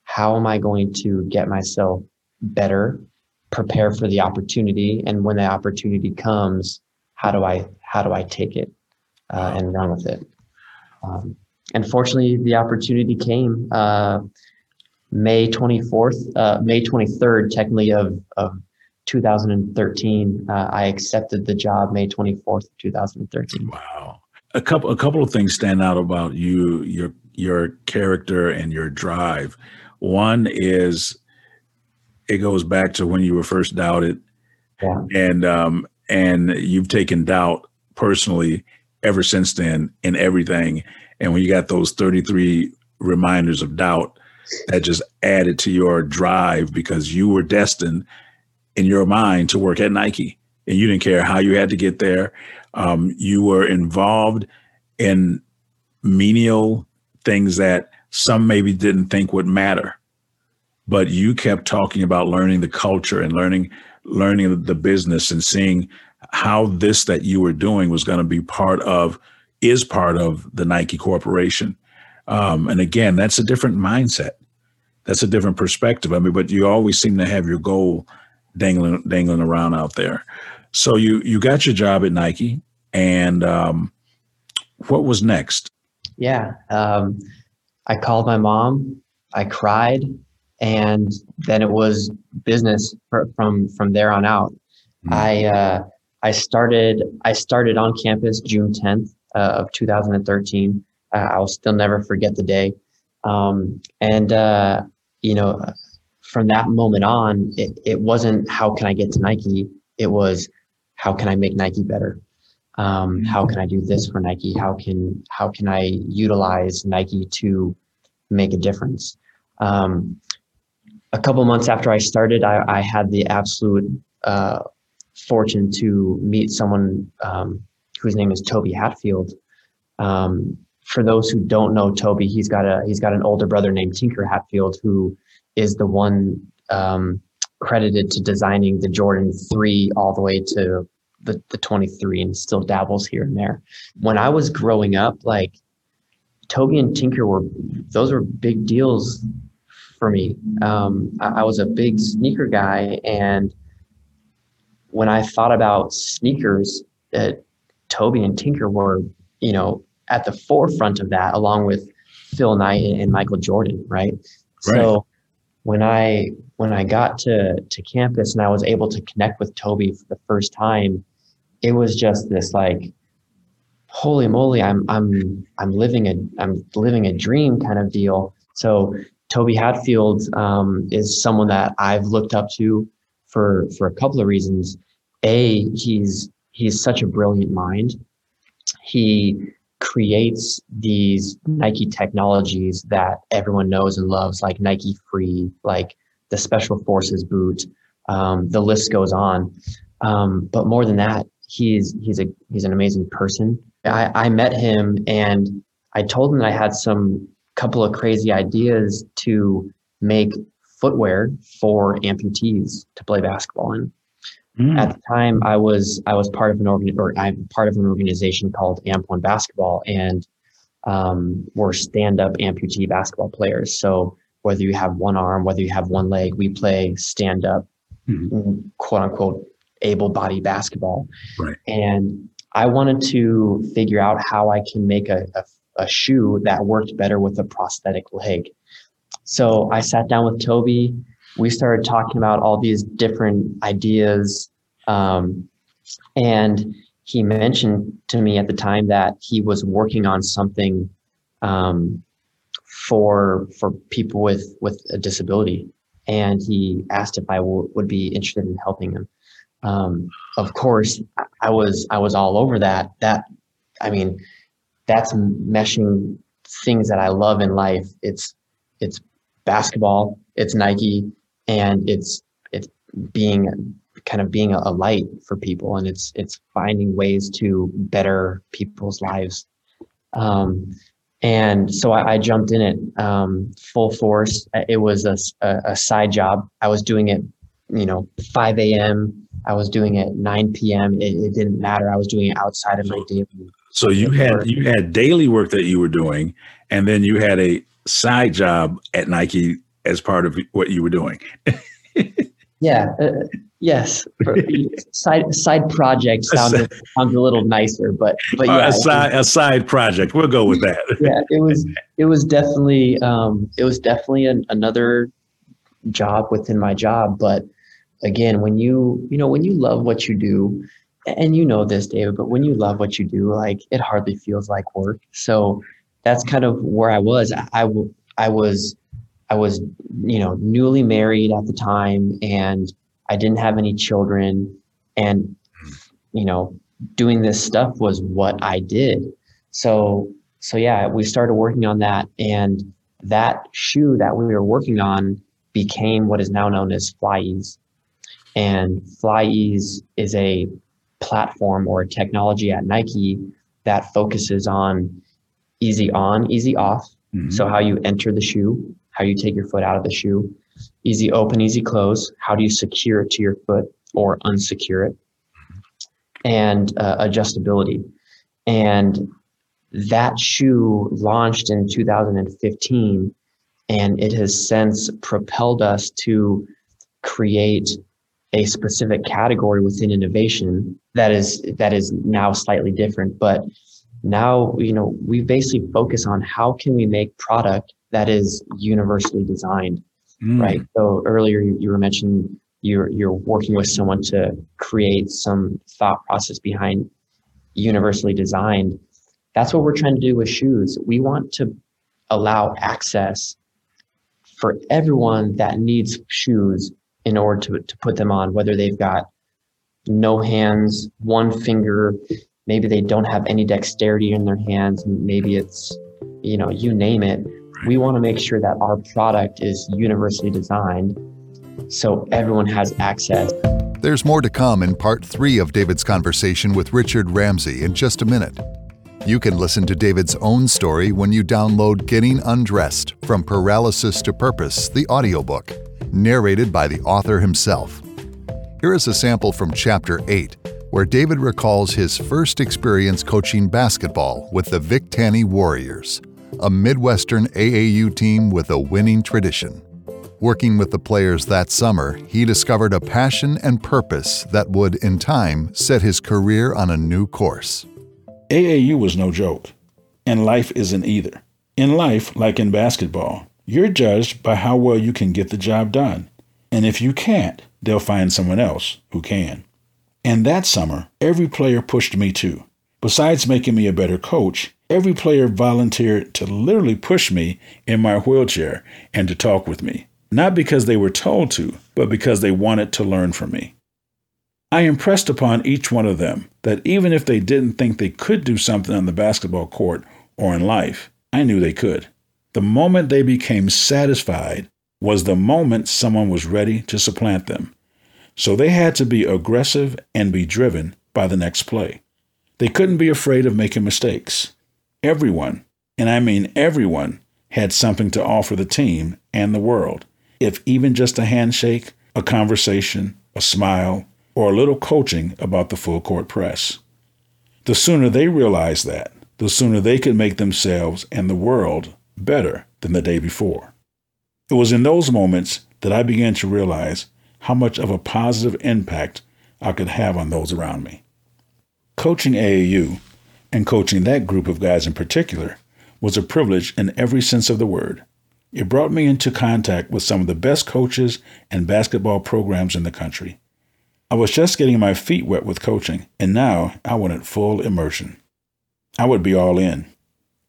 how am I going to get myself better, prepare for the opportunity, and when the opportunity comes, how do I how do I take it uh, and run with it? Um, and fortunately, the opportunity came uh, May 24th, uh, May 23rd, technically of, of 2013. Uh, I accepted the job May 24th, 2013. Wow. A couple, a couple of things stand out about you, your, your character and your drive. One is it goes back to when you were first doubted. Yeah. And, um, and you've taken doubt personally ever since then in everything. And when you got those 33 reminders of doubt, that just added to your drive because you were destined in your mind to work at Nike and you didn't care how you had to get there. Um, you were involved in menial things that some maybe didn't think would matter, but you kept talking about learning the culture and learning learning the business and seeing how this that you were doing was going to be part of is part of the Nike Corporation. Um, and again, that's a different mindset. That's a different perspective. I mean, but you always seem to have your goal dangling dangling around out there. So you you got your job at Nike, and um, what was next? Yeah, um, I called my mom. I cried, and then it was business from from there on out. Mm-hmm. I uh, I started I started on campus June 10th uh, of 2013. Uh, I'll still never forget the day. Um, and uh, you know, from that moment on, it, it wasn't how can I get to Nike. It was how can I make Nike better. Um, how can I do this for Nike? How can how can I utilize Nike to make a difference? Um, a couple months after I started, I, I had the absolute uh, fortune to meet someone um, whose name is Toby Hatfield. Um, for those who don't know Toby, he's got a he's got an older brother named Tinker Hatfield, who is the one um, credited to designing the Jordan three all the way to the, the 23 and still dabbles here and there. When I was growing up, like Toby and Tinker were those were big deals for me. Um, I, I was a big sneaker guy and when I thought about sneakers, that Toby and Tinker were, you know, at the forefront of that, along with Phil Knight and Michael Jordan, right? right? So when I when I got to to campus and I was able to connect with Toby for the first time, it was just this like, holy moly, I'm I'm I'm living a I'm living a dream kind of deal. So Toby Hatfield um, is someone that I've looked up to for for a couple of reasons. A, he's he's such a brilliant mind. He creates these Nike technologies that everyone knows and loves, like Nike Free, like the Special Forces boot. Um, the list goes on. Um, but more than that, he's he's a he's an amazing person. I, I met him and I told him that I had some couple of crazy ideas to make footwear for amputees to play basketball in. Mm. At the time, I was I was part of an organ or I'm part of an organization called Amp One Basketball, and um, we're stand up amputee basketball players. So whether you have one arm, whether you have one leg, we play stand up, mm-hmm. quote unquote, able body basketball. Right. And I wanted to figure out how I can make a, a, a shoe that worked better with a prosthetic leg. So I sat down with Toby. We started talking about all these different ideas. Um, and he mentioned to me at the time that he was working on something um, for for people with with a disability, and he asked if I w- would be interested in helping him. Um, of course, I was I was all over that. That I mean, that's meshing things that I love in life. It's it's basketball, it's Nike, and it's it's being kind of being a, a light for people, and it's it's finding ways to better people's lives. Um, and so I, I, jumped in it um, full force. It was a, a, a, side job. I was doing it, you know, 5 a.m. I was doing it 9 p.m. It, it didn't matter. I was doing it outside of my daily. So you had you had daily work that you were doing, and then you had a side job at Nike as part of what you were doing. yeah, uh, yes. side side project sounds sounds a little nicer, but but yeah, a side a side project. We'll go with that. yeah, it was it was definitely um, it was definitely an, another job within my job, but again, when you you know when you love what you do, and you know this, David, but when you love what you do, like it hardly feels like work. So that's kind of where I was. I, I was I was you know newly married at the time, and I didn't have any children, and you know doing this stuff was what I did. So so yeah, we started working on that, and that shoe that we were working on became what is now known as FlyEase. And FlyEase is a platform or a technology at Nike that focuses on easy on, easy off. Mm-hmm. So, how you enter the shoe, how you take your foot out of the shoe, easy open, easy close. How do you secure it to your foot or unsecure it? And uh, adjustability. And that shoe launched in 2015, and it has since propelled us to create a specific category within innovation that is that is now slightly different but now you know we basically focus on how can we make product that is universally designed mm. right? So earlier you, you were mentioning you're you're working with someone to create some thought process behind universally designed. That's what we're trying to do with shoes. We want to allow access for everyone that needs shoes in order to, to put them on, whether they've got no hands, one finger, maybe they don't have any dexterity in their hands, maybe it's, you know, you name it. We want to make sure that our product is universally designed so everyone has access. There's more to come in part three of David's conversation with Richard Ramsey in just a minute. You can listen to David's own story when you download Getting Undressed from Paralysis to Purpose, the audiobook narrated by the author himself. Here is a sample from Chapter 8, where David recalls his first experience coaching basketball with the Vic Tanny Warriors, a Midwestern AAU team with a winning tradition. Working with the players that summer, he discovered a passion and purpose that would, in time, set his career on a new course. AAU was no joke, and life isn't either. In life, like in basketball, you're judged by how well you can get the job done. And if you can't, they'll find someone else who can. And that summer, every player pushed me too. Besides making me a better coach, every player volunteered to literally push me in my wheelchair and to talk with me. Not because they were told to, but because they wanted to learn from me. I impressed upon each one of them that even if they didn't think they could do something on the basketball court or in life, I knew they could. The moment they became satisfied was the moment someone was ready to supplant them. So they had to be aggressive and be driven by the next play. They couldn't be afraid of making mistakes. Everyone, and I mean everyone, had something to offer the team and the world. If even just a handshake, a conversation, a smile, or a little coaching about the full court press. The sooner they realized that, the sooner they could make themselves and the world better than the day before. It was in those moments that I began to realize how much of a positive impact I could have on those around me. Coaching AAU, and coaching that group of guys in particular, was a privilege in every sense of the word. It brought me into contact with some of the best coaches and basketball programs in the country. I was just getting my feet wet with coaching, and now I wanted full immersion. I would be all in.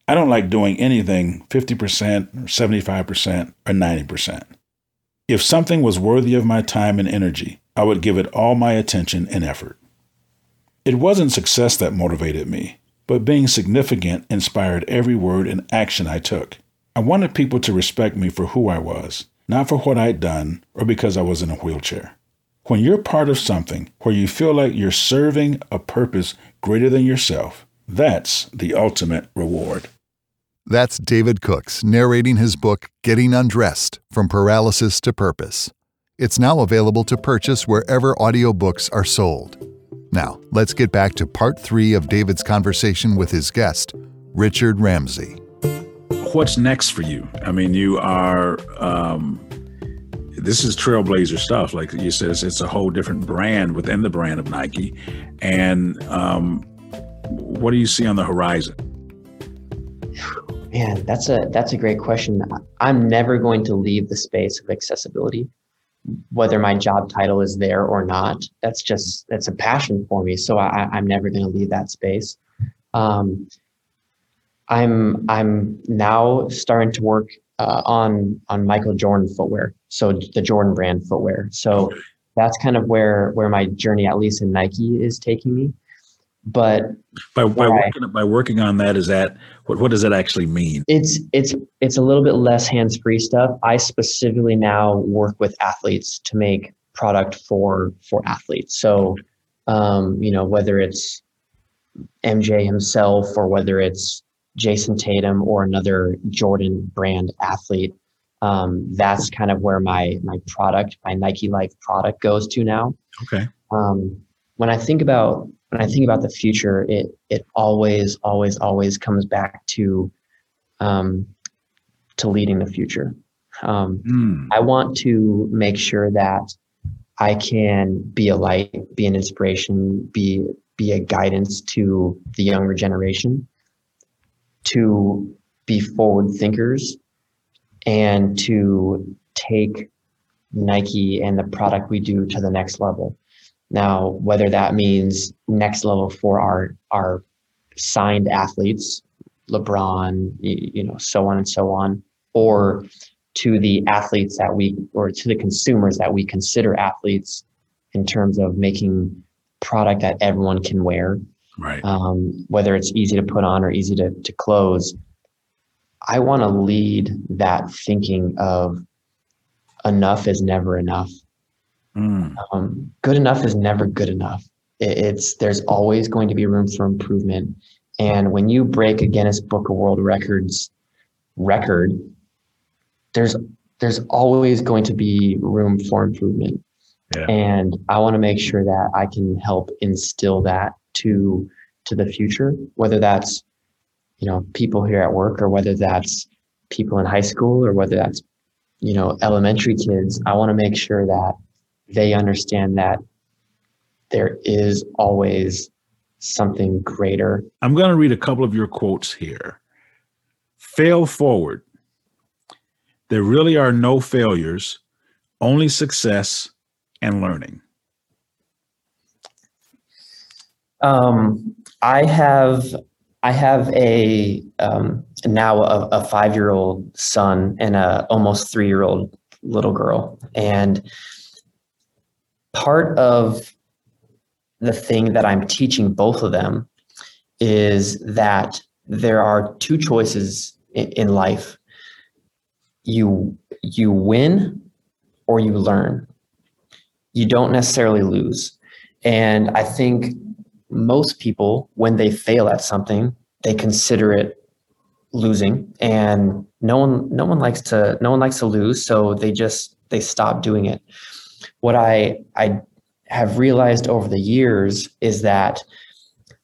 I don't like doing anything 50%, or 75%, or 90%. If something was worthy of my time and energy, I would give it all my attention and effort. It wasn't success that motivated me, but being significant inspired every word and action I took. I wanted people to respect me for who I was, not for what I'd done or because I was in a wheelchair. When you're part of something where you feel like you're serving a purpose greater than yourself, that's the ultimate reward. That's David Cooks narrating his book, Getting Undressed From Paralysis to Purpose. It's now available to purchase wherever audiobooks are sold. Now, let's get back to part three of David's conversation with his guest, Richard Ramsey. What's next for you? I mean, you are, um, this is trailblazer stuff. Like you said, it's, it's, a whole different brand within the brand of Nike. And um, what do you see on the horizon? Man, that's a that's a great question. I'm never going to leave the space of accessibility, whether my job title is there or not. That's just that's a passion for me. So I, I'm never going to leave that space. Um, I'm I'm now starting to work uh, on on Michael Jordan footwear, so the Jordan brand footwear. So that's kind of where where my journey, at least in Nike, is taking me. But by by working by working on that, is that what what does that actually mean? It's it's it's a little bit less hands free stuff. I specifically now work with athletes to make product for for athletes. So um, you know whether it's MJ himself or whether it's Jayson Tatum or another Jordan brand athlete. Um, that's kind of where my my product, my Nike Life product, goes to now. Okay. Um, when I think about when I think about the future, it it always, always, always comes back to um, to leading the future. Um, mm. I want to make sure that I can be a light, be an inspiration, be be a guidance to the younger generation, to be forward thinkers, and to take Nike and the product we do to the next level. Now, whether that means next level for our our signed athletes, LeBron, you know, so on and so on, or to the athletes that we or to the consumers that we consider athletes in terms of making product that everyone can wear, right? Um, whether it's easy to put on or easy to to close. I want to lead that thinking of enough is never enough Mm. Um, good enough is never good enough. It's there's always going to be room for improvement. And when you break a Guinness Book of World Records record, there's there's always going to be room for improvement. Yeah. And I want to make sure that I can help instill that to to the future, whether that's you know people here at work or whether that's people in high school or whether that's you know elementary kids. I want to make sure that they understand that there is always something greater. I'm going to read a couple of your quotes here. Fail forward. There really are no failures, only success and learning. Um, I have I have a um, now a, a five year old son and a almost three year old little girl, and part of the thing that I'm teaching both of them is that there are two choices in, life. You you win or you learn. You don't necessarily lose. And I think most people, when they fail at something, they consider it losing and no one no one likes to no one likes to lose so they just they stop doing it what I I have realized over the years is that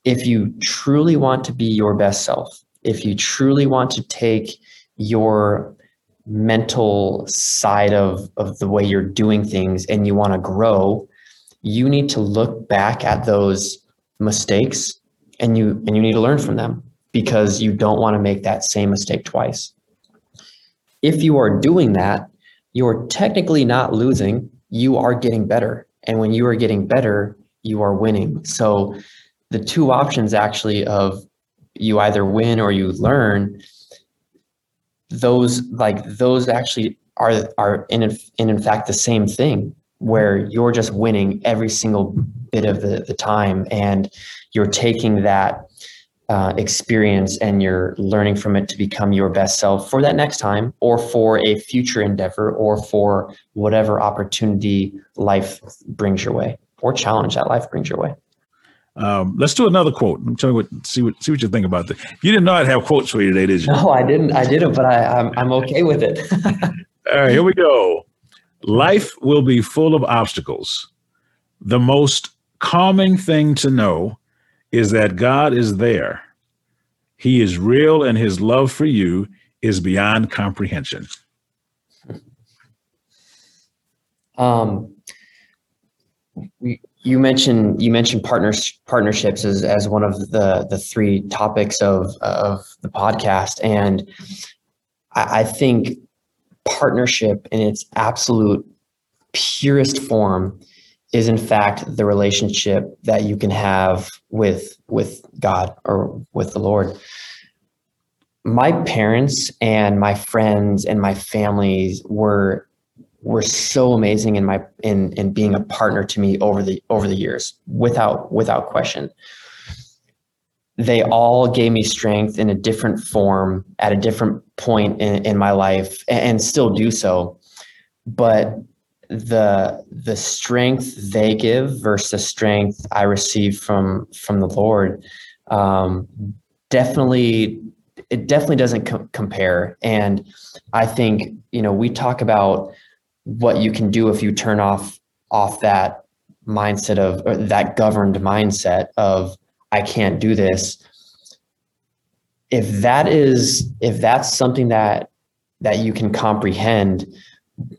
if you truly want to be your best self, if you truly want to take your mental side of, of the way you're doing things and you want to grow, you need to look back at those mistakes and you and you need to learn from them because you don't want to make that same mistake twice. If you are doing that, you're technically not losing, you are getting better. And when you are getting better, you are winning. So the two options actually of you either win or you learn those like those actually are are in in in fact the same thing where you're just winning every single bit of the, the time and you're taking that uh, experience and you're learning from it to become your best self for that next time or for a future endeavor or for whatever opportunity life brings your way or challenge that life brings your way um, let's do another quote. I'm tell you what, see what, see what you think about this. You didn't know I'd have quotes for you today, did you? No, I didn't. I didn't, but I, I'm, I'm okay with it. All right, here we go. Life will be full of obstacles. The most calming thing to know is that God is there. He is real and his love for you is beyond comprehension. Um, we, you mentioned you mentioned partners partnerships as, as one of the the three topics of of the podcast, and I, I think partnership in its absolute purest form is in fact the relationship that you can have with with God or with the Lord. My parents and my friends and my families were were so amazing in my in in being a partner to me over the over the years without without question they all gave me strength in a different form at a different point in, in my life and still do so but the the strength they give versus the strength i receive from from the lord um, definitely it definitely doesn't com- compare and i think you know we talk about what you can do if you turn off off that mindset of that governed mindset of I can't do this. If that is if that's something that that you can comprehend,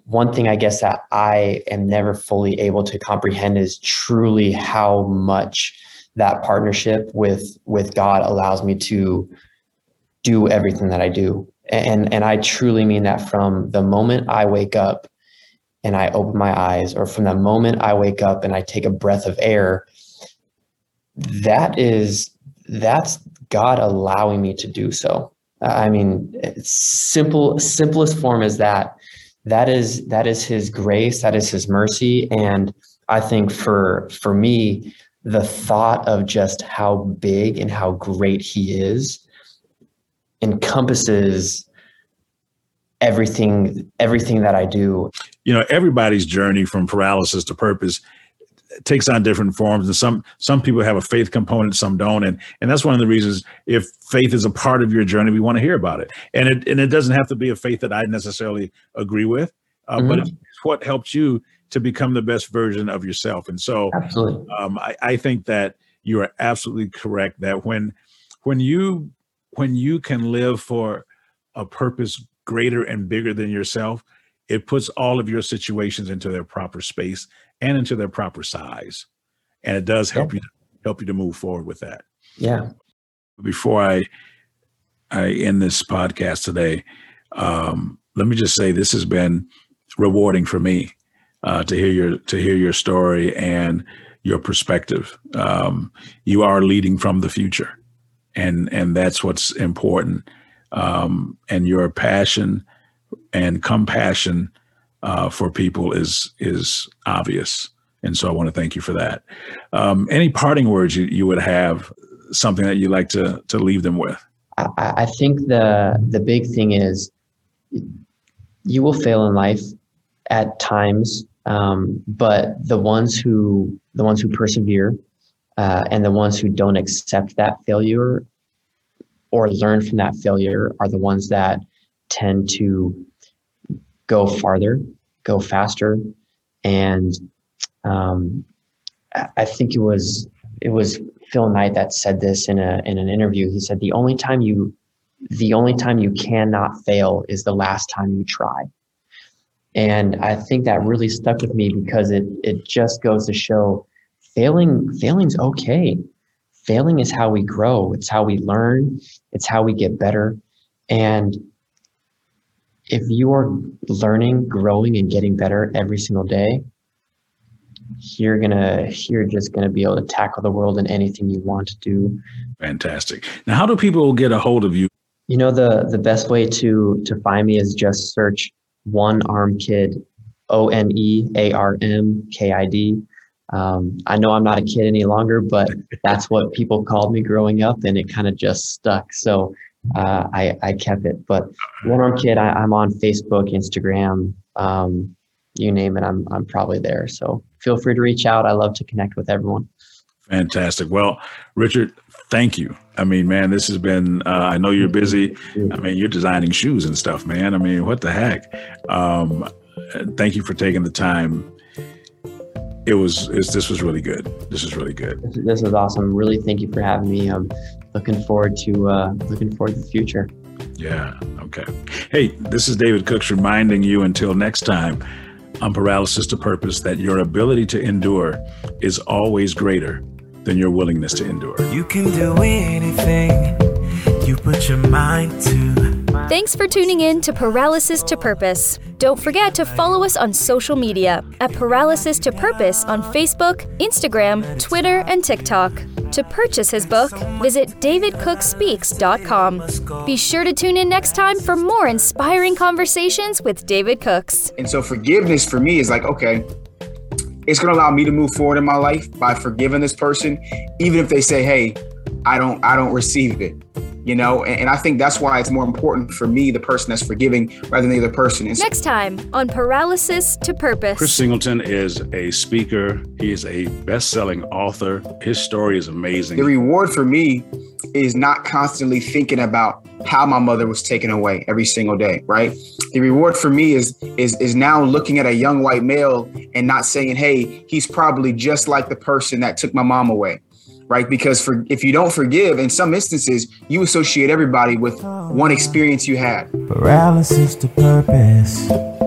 one thing I guess that I am never fully able to comprehend is truly how much that partnership with with God allows me to do everything that I do. And and I truly mean that from the moment I wake up and I open my eyes, or from the moment I wake up and I take a breath of air, that is that's God allowing me to do so. I mean, simple simplest form is that. That is that is His grace. That is His mercy, and I think for for me, the thought of just how big and how great He is encompasses everything everything that I do. You know, everybody's journey from paralysis to purpose takes on different forms and some some people have a faith component some don't and and that's one of the reasons if faith is a part of your journey we want to hear about it. And it and it doesn't have to be a faith that i necessarily agree with uh, mm-hmm. but it's what helps you to become the best version of yourself. And so absolutely. um, I, I think that you are absolutely correct that when when you when you can live for a purpose greater and bigger than yourself, it puts all of your situations into their proper space and into their proper size. And it does help yeah. you help you to move forward with that. Yeah. Before I I end this podcast today, um, let me just say this has been rewarding for me uh, to hear your to hear your story and your perspective. Um, you are leading from the future, and and that's what's important um, and your passion and compassion uh, for people is is obvious. And so I want to thank you for that. Um, any parting words you, you would have, something that you like to to leave them with? I, I think the the big thing is you will fail in life at times, um, but the ones who the ones who persevere uh, and the ones who don't accept that failure or learn from that failure are the ones that tend to go farther, go faster, and um, I think it was it was Phil Knight that said this in a in an interview. He said the only time you the only time you cannot fail is the last time you try. And I think that really stuck with me because it it just goes to show failing failing's okay. Failing is how we grow. It's how we learn. It's how we get better. And if you are learning, growing, and getting better every single day, you're gonna you're just gonna be able to tackle the world in anything you want to do. Fantastic. Now, how do people get a hold of you? You know the the best way to to find me is just search one arm kid, O N E A R M K I D. Um, I know I'm not a kid any longer, but that's what people called me growing up, and it kind of just stuck. So uh, I, I kept it. But one arm kid, I, am on Facebook, Instagram, um, you name it. I'm I'm probably there. So feel free to reach out. I love to connect with everyone. Fantastic. Well, Richard, thank you. I mean, man, this has been. Uh, I know you're busy. I mean, you're designing shoes and stuff, man. I mean, what the heck? Um, thank you for taking the time. It was. this was really good. This is really good. This is awesome. Really, thank you for having me. I'm looking forward to uh, looking forward to the future. Yeah. Okay. Hey, this is David Cooks reminding you. Until next time on Paralysis to Purpose that your ability to endure is always greater than your willingness to endure. You can do anything you put your mind to. Thanks for tuning in to Paralysis to Purpose. Don't forget to follow us on social media at Paralysis to Purpose on Facebook, Instagram, Twitter, and TikTok. To purchase his book, visit davidcookspeaks.com. Be sure to tune in next time for more inspiring conversations with David Cooks. And so forgiveness for me is like, okay, it's going to allow me to move forward in my life by forgiving this person even if they say, "Hey, I don't I don't receive it." You know and, and, i think that's why it's more important for me the person that's forgiving rather than the other person. Is next time on paralysis to purpose. Chris singleton is a speaker. He is a best-selling author. His story is amazing. The reward for me is not constantly thinking about how my mother was taken away every single day right? The reward for me is is is now looking at a young white male and not saying hey he's probably just like the person that took my mom away right? Because for if you don't forgive, in some instances, you associate everybody with oh. one experience you had. Paralysis to purpose.